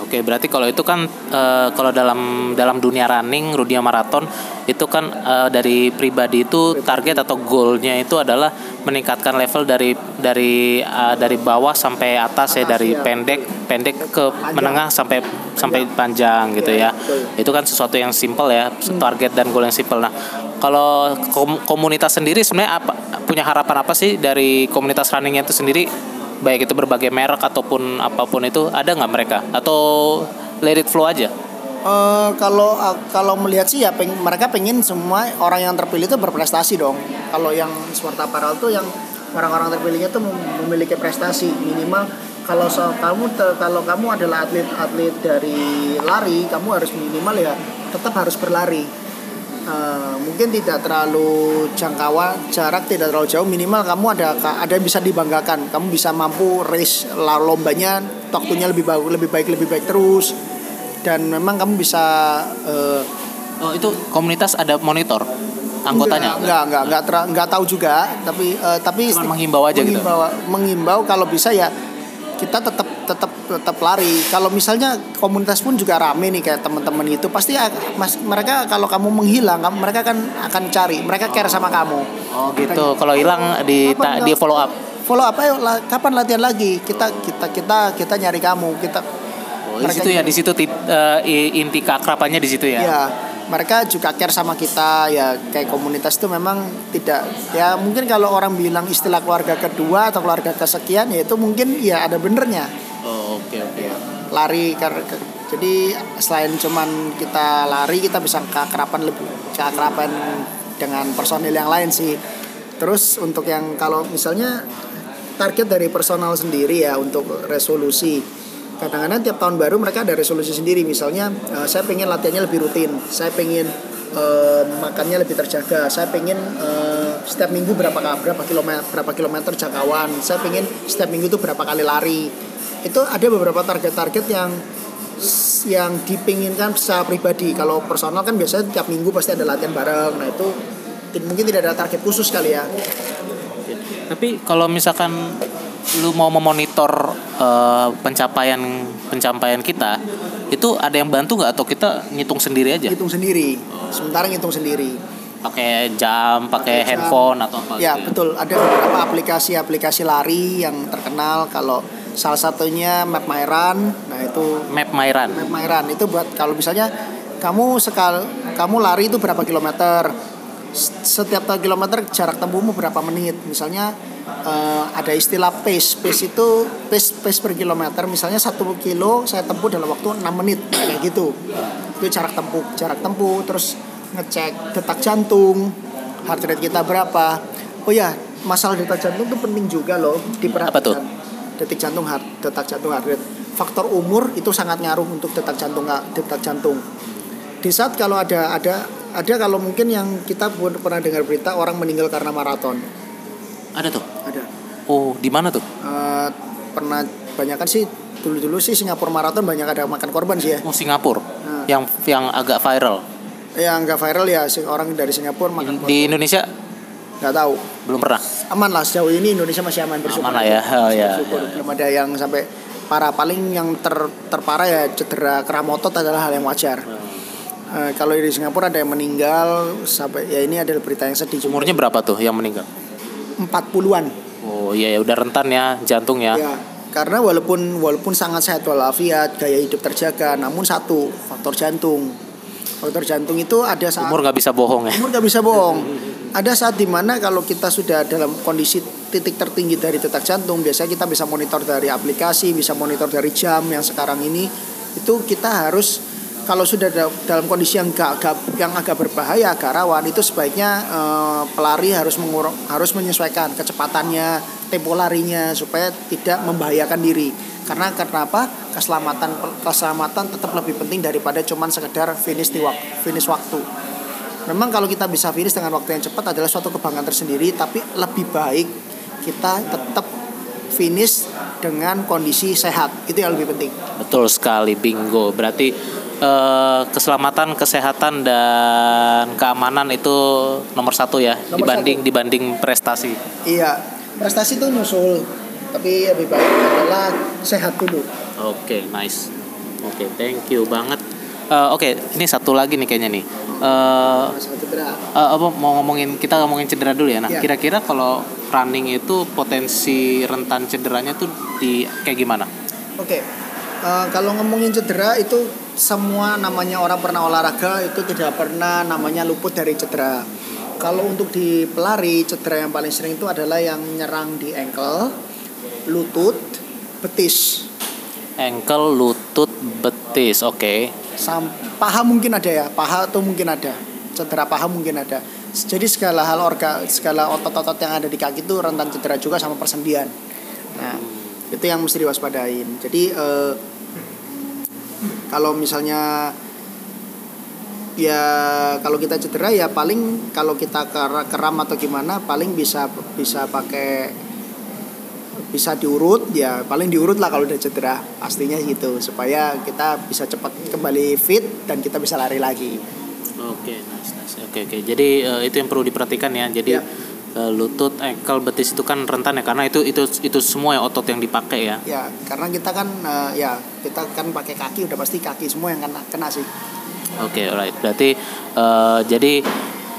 Oke, berarti kalau itu kan eh, kalau dalam dalam dunia running, dunia maraton itu kan eh, dari pribadi itu target atau goalnya itu adalah meningkatkan level dari dari eh, dari bawah sampai atas ya dari ya. pendek pendek ke menengah sampai sampai panjang gitu Iya, ya. betul. Itu kan sesuatu yang simple ya, target dan goal yang simple. Nah, kalau kom- komunitas sendiri sebenarnya apa punya harapan apa sih dari komunitas runningnya itu sendiri? Baik itu berbagai merek ataupun apa pun itu ada nggak mereka atau let it flow aja? Eh, kalau kalau melihat sih ya peng- mereka pengen semua orang yang terpilih itu berprestasi dong. Kalau yang sport apparel tuh yang orang-orang terpilihnya tuh mem- memiliki prestasi minimal kalau so, kamu kalau kamu adalah atlet atlet dari lari kamu harus minimal ya tetap harus berlari. Eh, mungkin tidak terlalu jangkauan jarak tidak terlalu jauh. Minimal kamu ada ada yang bisa dibanggakan. Kamu bisa mampu race la- lombanya waktunya lebih baik lebih baik lebih baik terus. Dan memang kamu bisa eh, Oh itu komunitas ada monitor anggotanya? enggak enggak enggak enggak, nggak tahu juga. Tapi eh, tapi Cuma menghimbau aja gitu? menghimbau, menghimbau kalau bisa ya kita tetap tetap tetap lari. Kalau misalnya komunitas pun juga rame nih kayak teman-teman itu pasti mas, mereka kalau kamu menghilang kamu- mereka kan akan cari mereka care sama kamu. Oh gitu. Kalau hilang di ta- di follow up. follow up ayo la- kapan latihan lagi? Kita kita kita kita nyari kamu kita Oh, di situ ya di situ i- inti keakrabannya di situ ya. ya mereka juga care sama kita ya kayak komunitas itu memang tidak ya mungkin kalau orang bilang istilah keluarga kedua atau keluarga kesekian ya itu mungkin ya ada benernya Oh, oke oke. lari kar- ke- jadi selain cuman kita lari kita bisa keakraban lebih keakraban dengan personil yang lain sih. Terus untuk yang kalau misalnya target dari personal sendiri ya untuk resolusi. Kadang-kadang tiap tahun baru mereka ada resolusi sendiri. Misalnya eh, saya pengen latihannya lebih rutin. Saya pengen eh, makannya lebih terjaga. Saya pengen eh, setiap minggu berapa berapa kilometer berapa kilometer jangkauan. Saya pengen setiap minggu tuh berapa kali lari itu ada beberapa target-target yang yang dipinginkan secara pribadi. Kalau personal kan biasanya tiap minggu pasti ada latihan bareng. Nah itu mungkin tidak ada target khusus kali ya. Tapi kalau misalkan lu mau memonitor eh, pencapaian pencapaian kita, itu ada yang bantu nggak? Atau kita ngitung sendiri aja? hitung sendiri. Sementara ngitung sendiri. Pakai jam, pakai jam. handphone atau apa? Ya gitu betul. Ada beberapa aplikasi-aplikasi lari yang terkenal. Kalau salah satunya Map My Run. Nah itu Map My Run. Map My Run itu buat kalau misalnya kamu sekal kamu lari itu berapa kilometer? Setiap kilometer jarak tempuhmu berapa menit? Misalnya eh, ada istilah pace. Pace itu pace pace per kilometer. Misalnya satu kilo saya tempuh dalam waktu 6 menit. Kayak gitu. Itu jarak tempuh jarak tempuh. Terus ngecek detak jantung heart rate kita berapa. Oh ya masalah detak jantung itu penting juga loh diperhatikan Apa tuh? Detik jantung heart detak jantung heart rate faktor umur itu sangat ngaruh untuk detak jantung detak jantung di saat kalau ada ada ada kalau mungkin yang kita pun pernah dengar berita orang meninggal karena maraton Ada tuh. ada Oh, di mana tuh? Eh, pernah banyak kan sih dulu dulu sih Singapura maraton banyak ada makan korban sih ya Oh, Singapura. Nah. Yang yang agak viral. yang nggak viral ya orang dari Singapura makan korban Di Indonesia nggak tahu belum pernah. aman lah sejauh ini Indonesia masih aman bersyukur Aman lah ya. Oh, ya, Bersyukur. ya, ya. belum ada yang sampai parah paling yang ter terparah ya cedera keram otot adalah hal yang wajar Eh, kalau di Singapura ada yang meninggal sampai ya ini adalah berita yang sedih Umurnya berapa tuh yang meninggal? 40-an Oh iya ya udah rentan ya jantung ya. ya karena walaupun walaupun sangat sehat walafiat gaya hidup terjaga namun satu faktor jantung faktor jantung itu ada saat Umur nggak bisa bohong ya. umur nggak bisa bohong. Ada saat di mana kalau kita sudah dalam kondisi titik tertinggi dari detak jantung biasanya kita bisa monitor dari aplikasi bisa monitor dari jam yang sekarang ini. Itu kita harus kalau sudah da- dalam kondisi yang gak, agak- yang agak berbahaya agak rawan itu sebaiknya eh, pelari harus mengurang harus menyesuaikan kecepatannya tempo larinya supaya tidak membahayakan diri karena kenapa keselamatan keselamatan tetap lebih penting daripada cuman sekedar finish di waktu finish waktu Memang kalau kita bisa finish dengan waktu yang cepat adalah suatu kebanggaan tersendiri, tapi lebih baik kita tetap finish dengan kondisi sehat. Itu yang lebih penting. Betul sekali bingo. Berarti eh, keselamatan, kesehatan dan keamanan itu nomor satu ya Nomor dibanding dibanding prestasi. Iya, prestasi itu nyusul, tapi lebih baik adalah sehat dulu. Oke, nice. Oke, thank you banget. Eh, Oke, ini satu lagi nih kayaknya nih. Eh, cedera. eh, apa mau ngomongin kita ngomongin cedera dulu ya. Nah, Iya. kira-kira kalau running itu potensi rentan cederanya tuh di kayak gimana? Oke, eh, kalau ngomongin cedera itu semua namanya orang pernah olahraga itu tidak pernah namanya luput dari cedera. Kalau untuk di pelari cedera yang paling sering itu adalah yang nyerang di ankle, lutut, betis, Ankle, lutut, betis. Oke. sam paha mungkin ada ya, paha tuh mungkin ada, cedera paha mungkin ada. Jadi segala hal orga, segala otot-otot yang ada di kaki itu rentan cedera juga sama persendian. Nah, itu yang mesti diwaspadain. Jadi eh, kalau misalnya ya kalau kita cedera ya paling kalau kita ker- keram atau gimana paling bisa bisa pakai bisa diurut ya paling diurut lah kalau udah cedera pastinya gitu supaya kita bisa cepat kembali fit dan kita bisa lari lagi Oke, nice, nice. Oke, oke. Jadi eh, itu yang perlu diperhatikan ya. Jadi Ya. eh, lutut, ankle, betis itu kan rentan ya karena itu itu itu semua ya otot yang dipakai ya. ya karena kita kan eh, ya kita kan pakai kaki udah pasti kaki semua yang kena kena sih Oke, alright. Berarti eh, jadi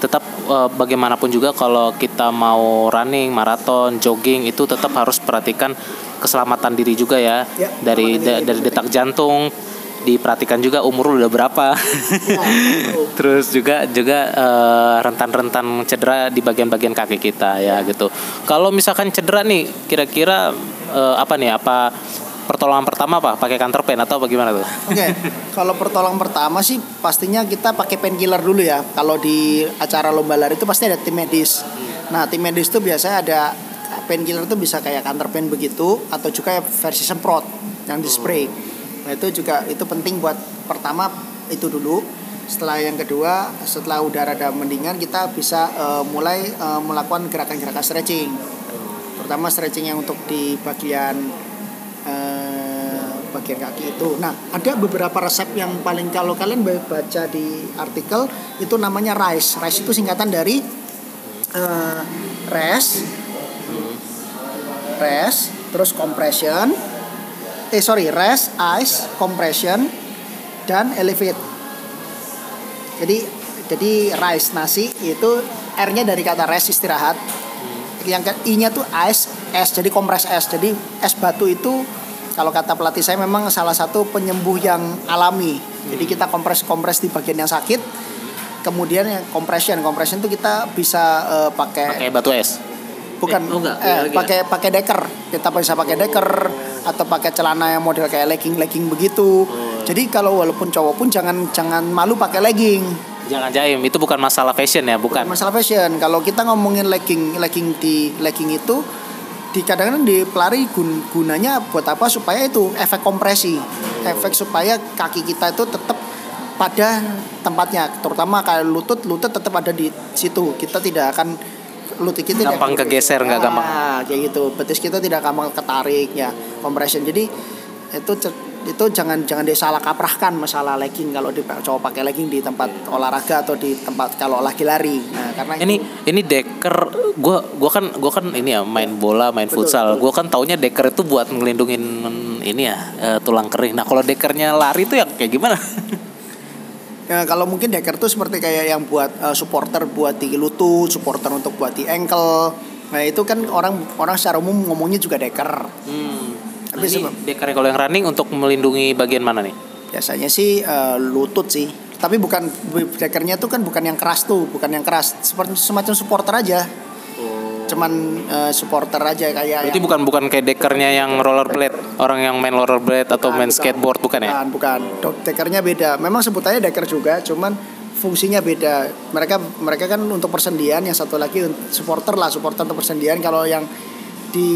tetap eh, bagaimanapun juga kalau kita mau running, maraton, jogging itu tetap harus perhatikan keselamatan diri juga ya. Ya, dari da- dari detak jantung diperhatikan juga umur lu udah berapa. Ya. Terus juga juga eh, rentan-rentan cedera di bagian-bagian kaki kita ya gitu. Kalau misalkan cedera nih, kira-kira eh, apa nih? Apa pertolongan pertama apa? Pakai counter pain atau bagaimana tuh? Oke, kalau pertolongan pertama sih pastinya kita pakai painkiller dulu ya. Kalau di acara lomba lari itu pasti ada tim medis. Nah, tim medis itu biasanya ada painkiller itu bisa kayak counter pain begitu atau juga versi semprot yang di spray. Nah, itu juga itu penting buat pertama itu dulu setelah yang kedua setelah udah rada mendingan kita bisa uh, mulai uh, melakukan gerakan-gerakan stretching terutama stretching yang untuk di bagian bagian kaki itu nah ada beberapa resep yang paling kalau kalian baca di artikel itu namanya RICE RICE itu singkatan dari uh, rest rest terus compression eh sorry rest ice compression dan elevate jadi jadi rice nasi itu R-nya dari kata rest istirahat. Yang I-nya tuh ice es jadi kompres es. Jadi es batu itu kalau kata pelatih saya memang salah satu penyembuh yang alami. Jadi kita kompres-kompres di bagian yang sakit. Kemudian yang compression, compression itu kita bisa uh, pakai pakai batu es. Bukan, eh, oh eh, pakai pakai deker. Kita bisa pakai deker atau pakai celana yang model kayak legging legging begitu. Oh. Jadi kalau walaupun cowok pun jangan jangan malu pakai legging. Jangan jaim, itu bukan masalah fashion ya, bukan. bukan masalah fashion. Kalau kita ngomongin legging legging di legging itu di kadang-kadang di pelari gun, gunanya buat apa? Supaya itu efek kompresi efek supaya kaki kita itu tetap pada tempatnya. Terutama kalau lutut lutut tetap ada di situ. Kita tidak akan lutut kita gampang kegeser nggak gampang. ah, kayak gitu. Betis kita tidak gampang ketarik ya compression jadi itu itu jangan jangan disalah kaprahkan masalah legging kalau di cowok pakai legging di tempat olahraga atau di tempat kalau lagi lari nah karena ini itu, ini deker gua gua kan gua kan ini ya main bola main betul, futsal betul. gua kan taunya deker itu buat ngelindungin ini ya uh, tulang kering nah kalau dekernya lari itu ya kayak gimana Ya, kalau mungkin deker tuh seperti kayak yang buat uh, supporter buat di lutut, supporter untuk buat di ankle. Nah itu kan orang orang secara umum ngomongnya juga deker. Hmm. Tapi nah, kalau yang running untuk melindungi bagian mana nih? Biasanya sih uh, lutut sih. Tapi bukan dekernya tuh kan bukan yang keras tuh, bukan yang keras. Seperti semacam supporter aja cuman uh, supporter aja kayak Berarti yang, bukan bukan kayak dekernya yang rollerblade, orang yang main rollerblade atau main bukan, skateboard bukan ya? Bukan, bukan. Dekernya beda. Memang sebutannya deker juga, cuman fungsinya beda. Mereka mereka kan untuk persendian, yang satu lagi supporter lah, supporter untuk persendian. Kalau yang di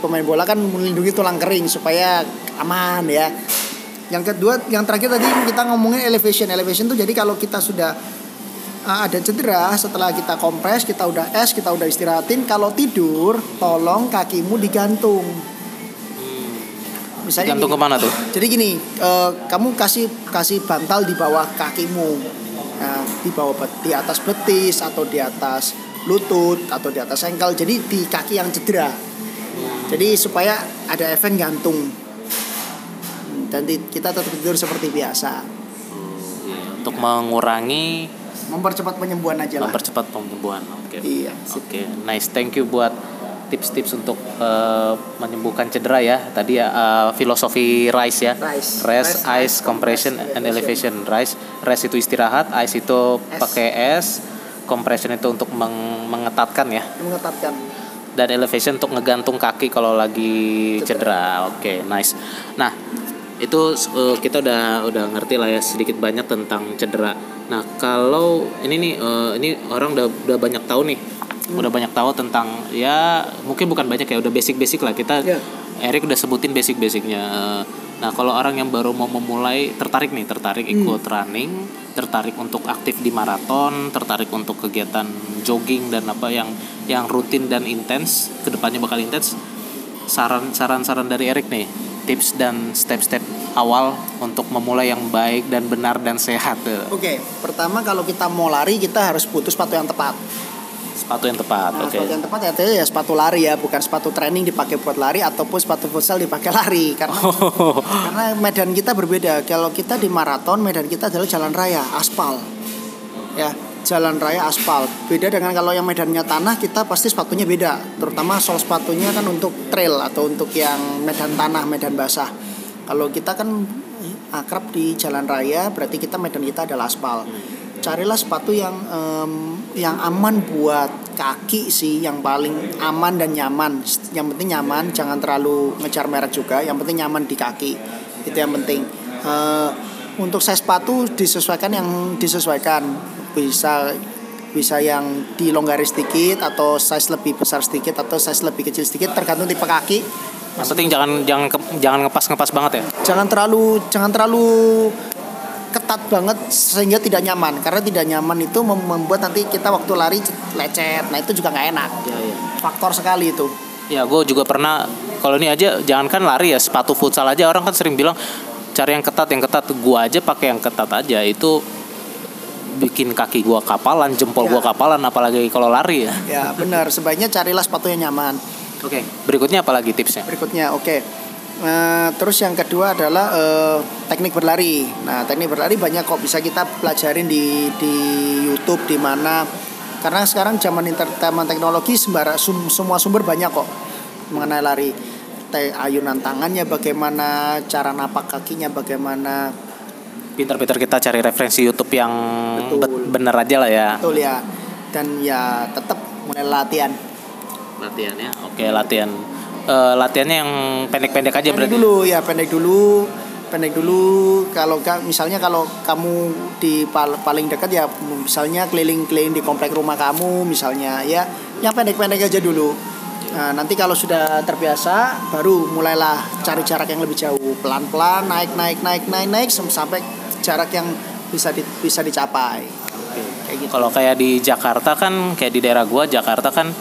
pemain bola kan melindungi tulang kering supaya aman ya. Yang kedua, yang terakhir tadi kita ngomongin elevation. Elevation tuh jadi kalau kita sudah uh, ada cedera setelah kita kompres kita udah es kita udah istirahatin kalau tidur tolong kakimu digantung misalnya gantung ke mana tuh jadi gini uh, kamu kasih kasih bantal di bawah kakimu nah, di bawah di atas betis atau di atas lutut atau di atas engkel jadi di kaki yang cedera. Jadi supaya ada efek gantung. Dan kita tetap tidur seperti biasa. Untuk mengurangi mempercepat penyembuhan aja lah. mempercepat penyembuhan oke. Okay. iya. Oke okay. nice. Thank you buat tips-tips untuk uh, menyembuhkan cedera ya. Tadi ya uh, filosofi rise ya. Rise. rest, ice, compression, and elevation. Rise rest itu istirahat ice itu pakai es compression itu untuk meng mengetatkan ya mengetatkan dan elevation untuk ngegantung kaki kalau lagi cedera, cedera. oke okay, nice nah itu uh, kita udah udah ngerti lah ya sedikit banyak tentang cedera Nah kalau ini nih uh, ini orang udah udah banyak tahu nih, hmm. udah banyak tahu tentang ya mungkin bukan banyak ya udah basic-basic lah kita. Yeah. Erik udah sebutin basic-basicnya. Nah kalau orang yang baru mau memulai tertarik nih, tertarik hmm. ikut running, tertarik untuk aktif di maraton, tertarik untuk kegiatan jogging dan apa yang yang rutin dan intens, ke depannya bakal intens. Saran saran saran dari Erik nih tips dan step-step awal untuk memulai yang baik dan benar dan sehat. Oke, okay. pertama kalau kita mau lari kita harus butuh sepatu yang tepat. Sepatu yang tepat, nah, oke. Okay. Sepatu yang tepat ya, ya sepatu lari ya, bukan sepatu training dipakai buat lari ataupun sepatu futsal dipakai lari karena oh. karena medan kita berbeda. Kalau kita di maraton medan kita adalah jalan raya, aspal. Ya, jalan raya aspal. Beda dengan kalau yang medannya tanah kita pasti sepatunya beda. Terutama sol sepatunya kan untuk trail atau untuk yang medan tanah, medan basah. Kalau kita kan akrab di jalan raya berarti kita medan kita adalah aspal. Carilah sepatu yang um, yang aman buat kaki sih, yang paling aman dan nyaman. Yang penting nyaman, jangan terlalu ngejar merek juga. Yang penting nyaman di kaki. Itu yang penting. Uh, untuk size sepatu disesuaikan yang disesuaikan bisa bisa yang dilonggarin sedikit atau size lebih besar sedikit atau size lebih kecil sedikit tergantung tipe kaki. Yang penting jangan jangan jangan ngepas ngepas banget ya. Jangan terlalu jangan terlalu ketat banget sehingga tidak nyaman. Karena tidak nyaman itu mem- membuat nanti kita waktu lari lecet. Nah itu juga nggak enak. Ya, ya. faktor sekali itu. Ya gue juga pernah kalau ini aja jangankan lari ya sepatu futsal aja. Orang kan sering bilang cari yang ketat yang ketat. Gue aja pakai yang ketat aja. Itu bikin kaki gua kapalan jempol Ya. gua kapalan apalagi kalau lari ya. Ya benar. Sebaiknya carilah sepatu yang nyaman. Oke berikutnya apalagi tipsnya? Berikutnya oke Eh, terus yang kedua adalah eh, teknik berlari. Nah, teknik berlari banyak kok bisa kita pelajarin di di YouTube di mana karena sekarang zaman entertainment teknologi sembara sum- semua sumber banyak kok mengenai lari. Te- ayunan tangannya bagaimana, cara napak kakinya bagaimana. pinter-pinter kita cari referensi YouTube yang Betul. bet- bener aja lah ya Betul ya. Dan ya tetap mulai latihan. latihan ya oke latihan Eh, latihannya yang pendek-pendek aja pendek berarti? dulu ya pendek dulu. Pendek dulu kalau ka- misalnya kalau kamu di pal- paling dekat ya misalnya keliling-keliling di komplek rumah kamu misalnya ya yang pendek-pendek aja dulu. Nah, nanti kalau sudah terbiasa baru mulailah cari jarak yang lebih jauh. Pelan-pelan naik naik naik naik naik sam- sampai jarak yang bisa di- bisa dicapai. Kayak gitu. Kalau kayak di Jakarta kan kayak di daerah gua Jakarta kan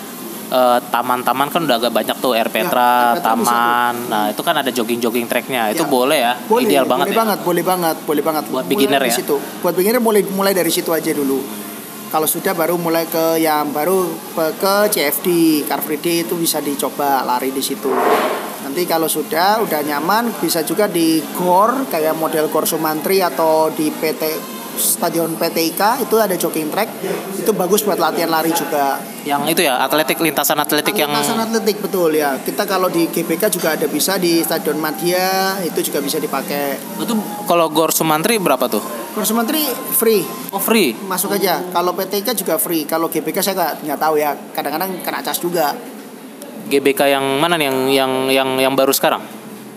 eh, taman-taman kan udah agak banyak tuh Air Petra, Air Petra bisa taman. Nah, itu kan ada jogging-jogging tracknya. Itu Ya. boleh ya. boleh, Ideal boleh banget ya. banget, boleh banget, boleh banget. Buat Mulai beginner ya? Situ. Buat beginner mulai mulai dari situ aja dulu. Kalau sudah baru mulai ke yang baru ke, ke CFD, Car Free Day itu bisa dicoba lari di situ. Nanti kalau sudah udah nyaman bisa juga di GOR kayak model GOR Sumantri atau di PT Stadion PTIK itu ada jogging track itu bagus buat latihan lari juga. Yang itu ya, atletik lintasan atletik yang Lintasan atletik betul ya. Kita kalau di GBK juga ada bisa di Stadion Madia itu juga bisa dipakai. itu kalau Gor Sumantri berapa tuh? Kursus menteri free Oh, free. masuk aja. Kalau PTK juga free. Kalau GBK saya nggak nggak tahu ya. Kadang-kadang kena cas juga. GBK yang mana nih yang yang yang yang baru sekarang?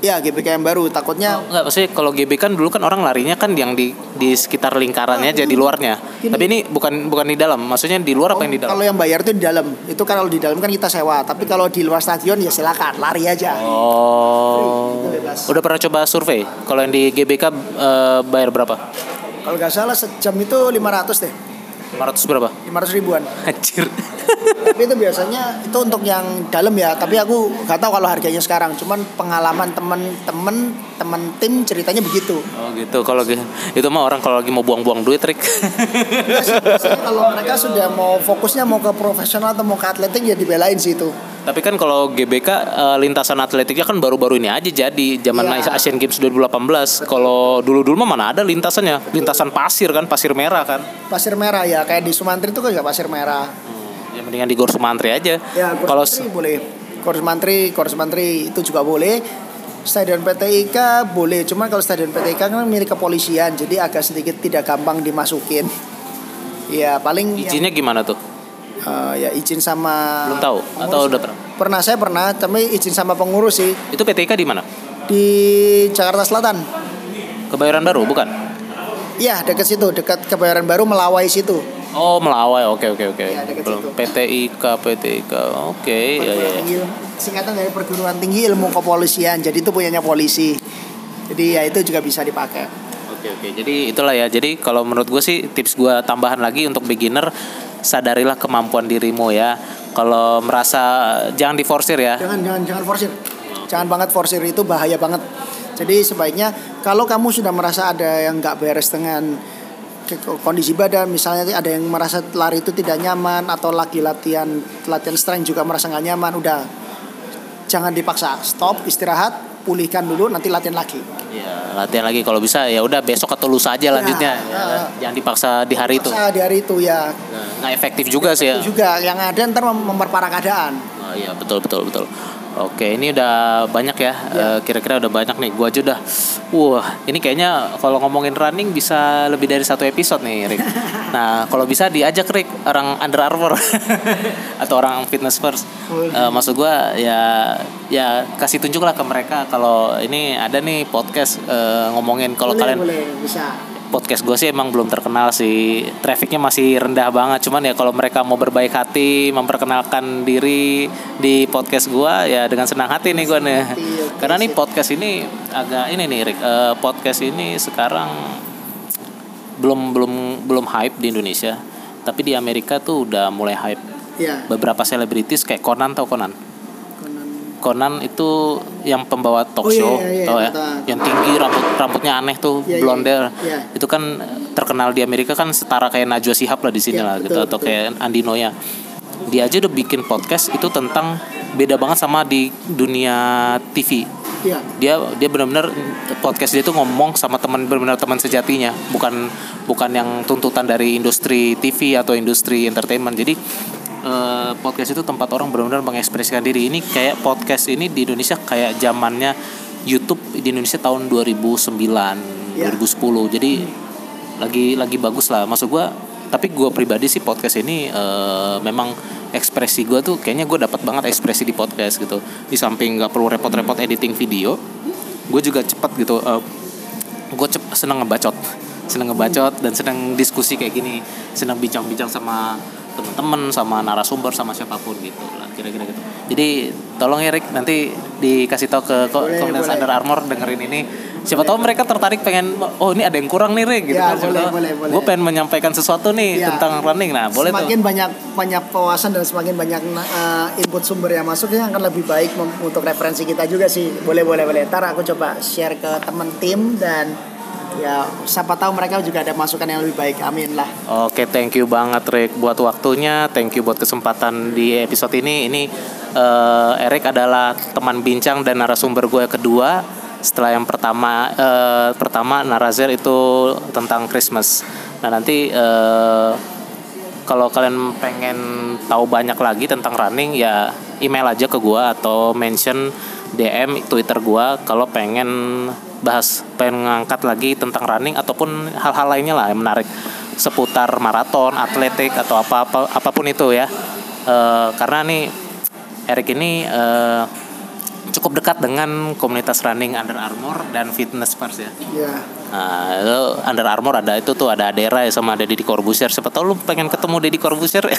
Ya GBK yang baru. Takutnya Enggak, maksudnya kalau GB kan dulu kan orang larinya kan yang di di sekitar lingkarannya aja di luarnya. Gini. Tapi ini bukan bukan di dalam. Maksudnya di luar apa yang di dalam? kalau yang bayar itu di dalam. Itu kalau di dalam kan kita sewa. Tapi kalau di luar stadion ya silakan lari aja. Oh. Free, itu bebas. Udah pernah coba survei? Kalau yang di GBK eh, bayar berapa? Kalau nggak salah sejam itu 500 deh. 500 berapa? 500 ribuan. Anjir. tapi itu biasanya itu untuk yang dalam ya. Tapi aku nggak tahu kalau harganya sekarang. Cuman pengalaman temen-temen temen tim ceritanya begitu. Oh gitu. Kalau gitu itu mah orang kalau lagi mau buang-buang duit trik. Biasanya kalau mereka sudah mau fokusnya mau ke profesional atau mau ke atletik ya dibelain sih itu. Tapi kan kalau GBK eh, lintasan atletiknya kan baru-baru ini aja jadi zaman Iya. Asian Games 2018. Kalau dulu-dulu mah mana ada lintasannya? Lintasan pasir kan, pasir merah kan. Pasir merah ya kayak di Sumantri itu kan juga pasir merah. Ya mendingan di Gor Sumantri aja. Ya kalau boleh. Korps Mantri, Korps Mantri itu juga boleh. Stadion PTIK boleh, cuman kalau Stadion PTIK kan milik kepolisian, jadi agak sedikit tidak gampang dimasukin. Ya paling yang- izinnya gimana tuh? Eh, ya izin sama Belum tahu atau pengurus. udah pernah? Pernah saya pernah, tapi izin sama pengurus sih Itu PTK di mana? di Jakarta Selatan. Kebayoran Baru bukan? Iya dekat situ, dekat Kebayoran Baru Melawai situ. Oh Melawai, oke oke oke. Iya, Belum. PTIK PTIK, oke ya ya. ya. Tinggi, singkatan dari perguruan tinggi ilmu kepolisian, jadi itu punyanya polisi. Jadi ya itu juga bisa dipakai. Oke oke. Jadi itulah ya. Jadi kalau menurut gue sih tips gue tambahan lagi untuk beginner sadarilah kemampuan dirimu ya. Kalau merasa jangan diforsir ya. Jangan jangan jangan forsir. Jangan banget forsir itu bahaya banget. Jadi sebaiknya kalau kamu sudah merasa ada yang nggak beres dengan kondisi badan, misalnya ada yang merasa lari itu tidak nyaman atau lagi latihan latihan strength juga merasa nggak nyaman, udah jangan dipaksa, stop, istirahat, pulihkan dulu, nanti latihan lagi. Ya, latihan lagi kalau bisa ya udah besok atau lusa aja lanjutnya. Ya, ya. Jangan dipaksa di hari itu. Paksa di hari itu ya. Nah, Nggak efektif juga sih ya. Itu juga yang ada ntar mem- memperparah keadaan. Oh iya betul betul betul. Oke ini udah banyak ya. Eh, Kira-kira udah banyak nih. Gua aja udah. Wah ini kayaknya kalau ngomongin running bisa lebih dari satu episode nih Rick. Nah kalau bisa diajak Rick orang Under Armour atau orang fitness first. Eh, maksud gua ya ya kasih tunjuk lah ke mereka kalau ini ada nih podcast eh, ngomongin kalau kalian boleh bisa. Podcast gue sih emang belum terkenal sih. Trafficnya masih rendah banget. Cuman ya kalau mereka mau berbaik hati memperkenalkan diri di podcast gue ya dengan senang hati nih gue nih. Karena nih podcast ini agak ini nih Rick. Eh, podcast ini sekarang belum belum belum hype di Indonesia. Tapi di Amerika tuh udah mulai hype. Iya. beberapa selebritis kayak Conan tau Conan Conan. Itu yang pembawa talk Oh, iya, show iya, iya, tau ya betul. yang tinggi rambut rambutnya aneh tuh Iya, iya, blonde iya. itu kan terkenal di Amerika kan setara kayak Najwa Shihab lah di sini Iya, lah gitu betul, atau kayak Andi Noya dia aja udah bikin podcast itu tentang beda banget sama di dunia TV Iya. dia dia benar-benar podcast dia tuh ngomong sama teman benar-benar teman sejatinya bukan bukan yang tuntutan dari industri TV atau industri entertainment jadi podcast itu tempat orang benar-benar mengekspresikan diri. Ini kayak podcast ini di Indonesia kayak zamannya YouTube di Indonesia tahun 2009 Ya. 2010 jadi lagi lagi bagus lah. Maksud gua tapi gue pribadi sih podcast ini eh, memang ekspresi gue tuh kayaknya gue dapat banget ekspresi di podcast gitu. Di samping nggak perlu repot-repot editing video gue juga cepat gitu gue cep seneng ngebacot. Seneng ngebacot dan seneng diskusi kayak gini. Seneng bincang-bincang sama temen-temen sama narasumber sama siapa pun gitu lah kira-kira gitu. Jadi tolong ya Rick nanti dikasih tahu ke komunitas. Under Armour dengerin ini. Siapa tahu mereka tertarik pengen oh ini ada yang kurang nih Rick gitu Ya, kan boleh, boleh, boleh. gue pengen menyampaikan sesuatu nih Ya. tentang running. Nah boleh semakin tuh banyak banyak wawasan dan semakin banyak uh, input sumber yang masuk ya akan lebih baik untuk referensi kita juga sih. Boleh boleh boleh. Ntar aku coba share ke temen tim dan ya siapa tahu mereka juga ada masukan yang lebih baik amin lah Oke, thank you banget Rick buat waktunya, thank you buat kesempatan di episode ini. Ini eh, Erik adalah teman bincang dan narasumber gue kedua. Setelah yang pertama, eh, pertama Narazer itu tentang Christmas. Nah nanti eh, kalau kalian pengen tahu banyak lagi tentang running ya email aja ke gue atau mention DM Twitter gue kalau pengen bahas pengen ngangkat lagi tentang running ataupun hal-hal lainnya lah yang menarik seputar maraton, atletik atau apa apa apa pun itu ya. Eh, karena nih Erik ini eh, cukup dekat dengan komunitas running Under Armour dan fitness first ya. ya Nah, itu Under Armour ada itu tuh ada Adera ya sama ada Deddy Corbuzier. Siapa tahu lu pengen ketemu Deddy Corbuzier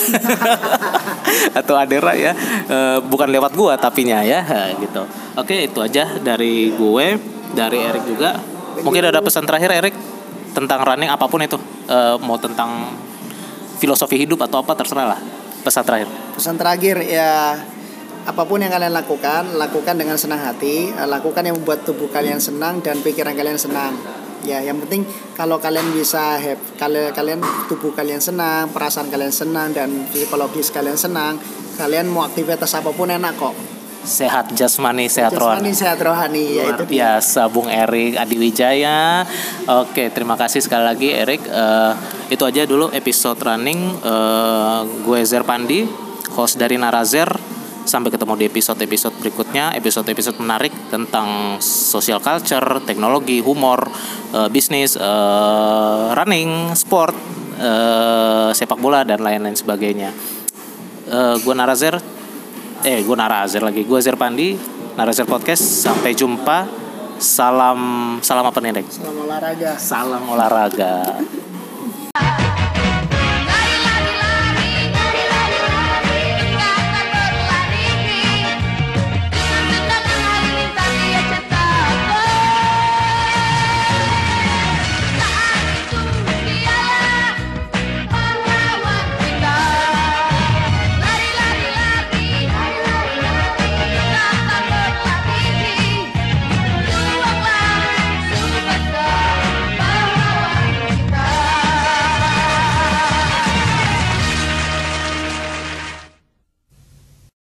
atau Adera ya. Eh, bukan lewat gua tapinya ya gitu. Oke, itu aja dari gue, dari Erik juga. Mungkin ada pesan terakhir Erik tentang running apa pun itu. Eh, mau tentang filosofi hidup atau apa terserah lah. Pesan terakhir. pesan terakhir ya apa pun yang kalian lakukan lakukan dengan senang hati lakukan yang membuat tubuh kalian senang dan pikiran kalian senang ya yang penting kalau kalian bisa have kalian kalian tubuh kalian senang perasaan kalian senang dan psikologis kalian senang kalian mau aktivitas apa pun enak kok Sehat jasmani, sehat rohani. Jasmani sehat rohani ya itu biasa Bung Erik Adiwijaya. Oke, terima kasih sekali lagi Erik. Eh, itu aja dulu episode running. Eh, gue Zer Pandi, host dari Narazer. Sampai ketemu di episode-episode berikutnya, episode-episode menarik tentang social culture, teknologi, humor, eh, bisnis, eh, running, sport, eh, sepak bola dan lain-lain sebagainya. Eh, gue Narazer, eh gue Narazer lagi, gue Zer Pandi, Narazer Podcast. Sampai jumpa. Salam salam apa nih, Rek? Salam olahraga Salam olahraga.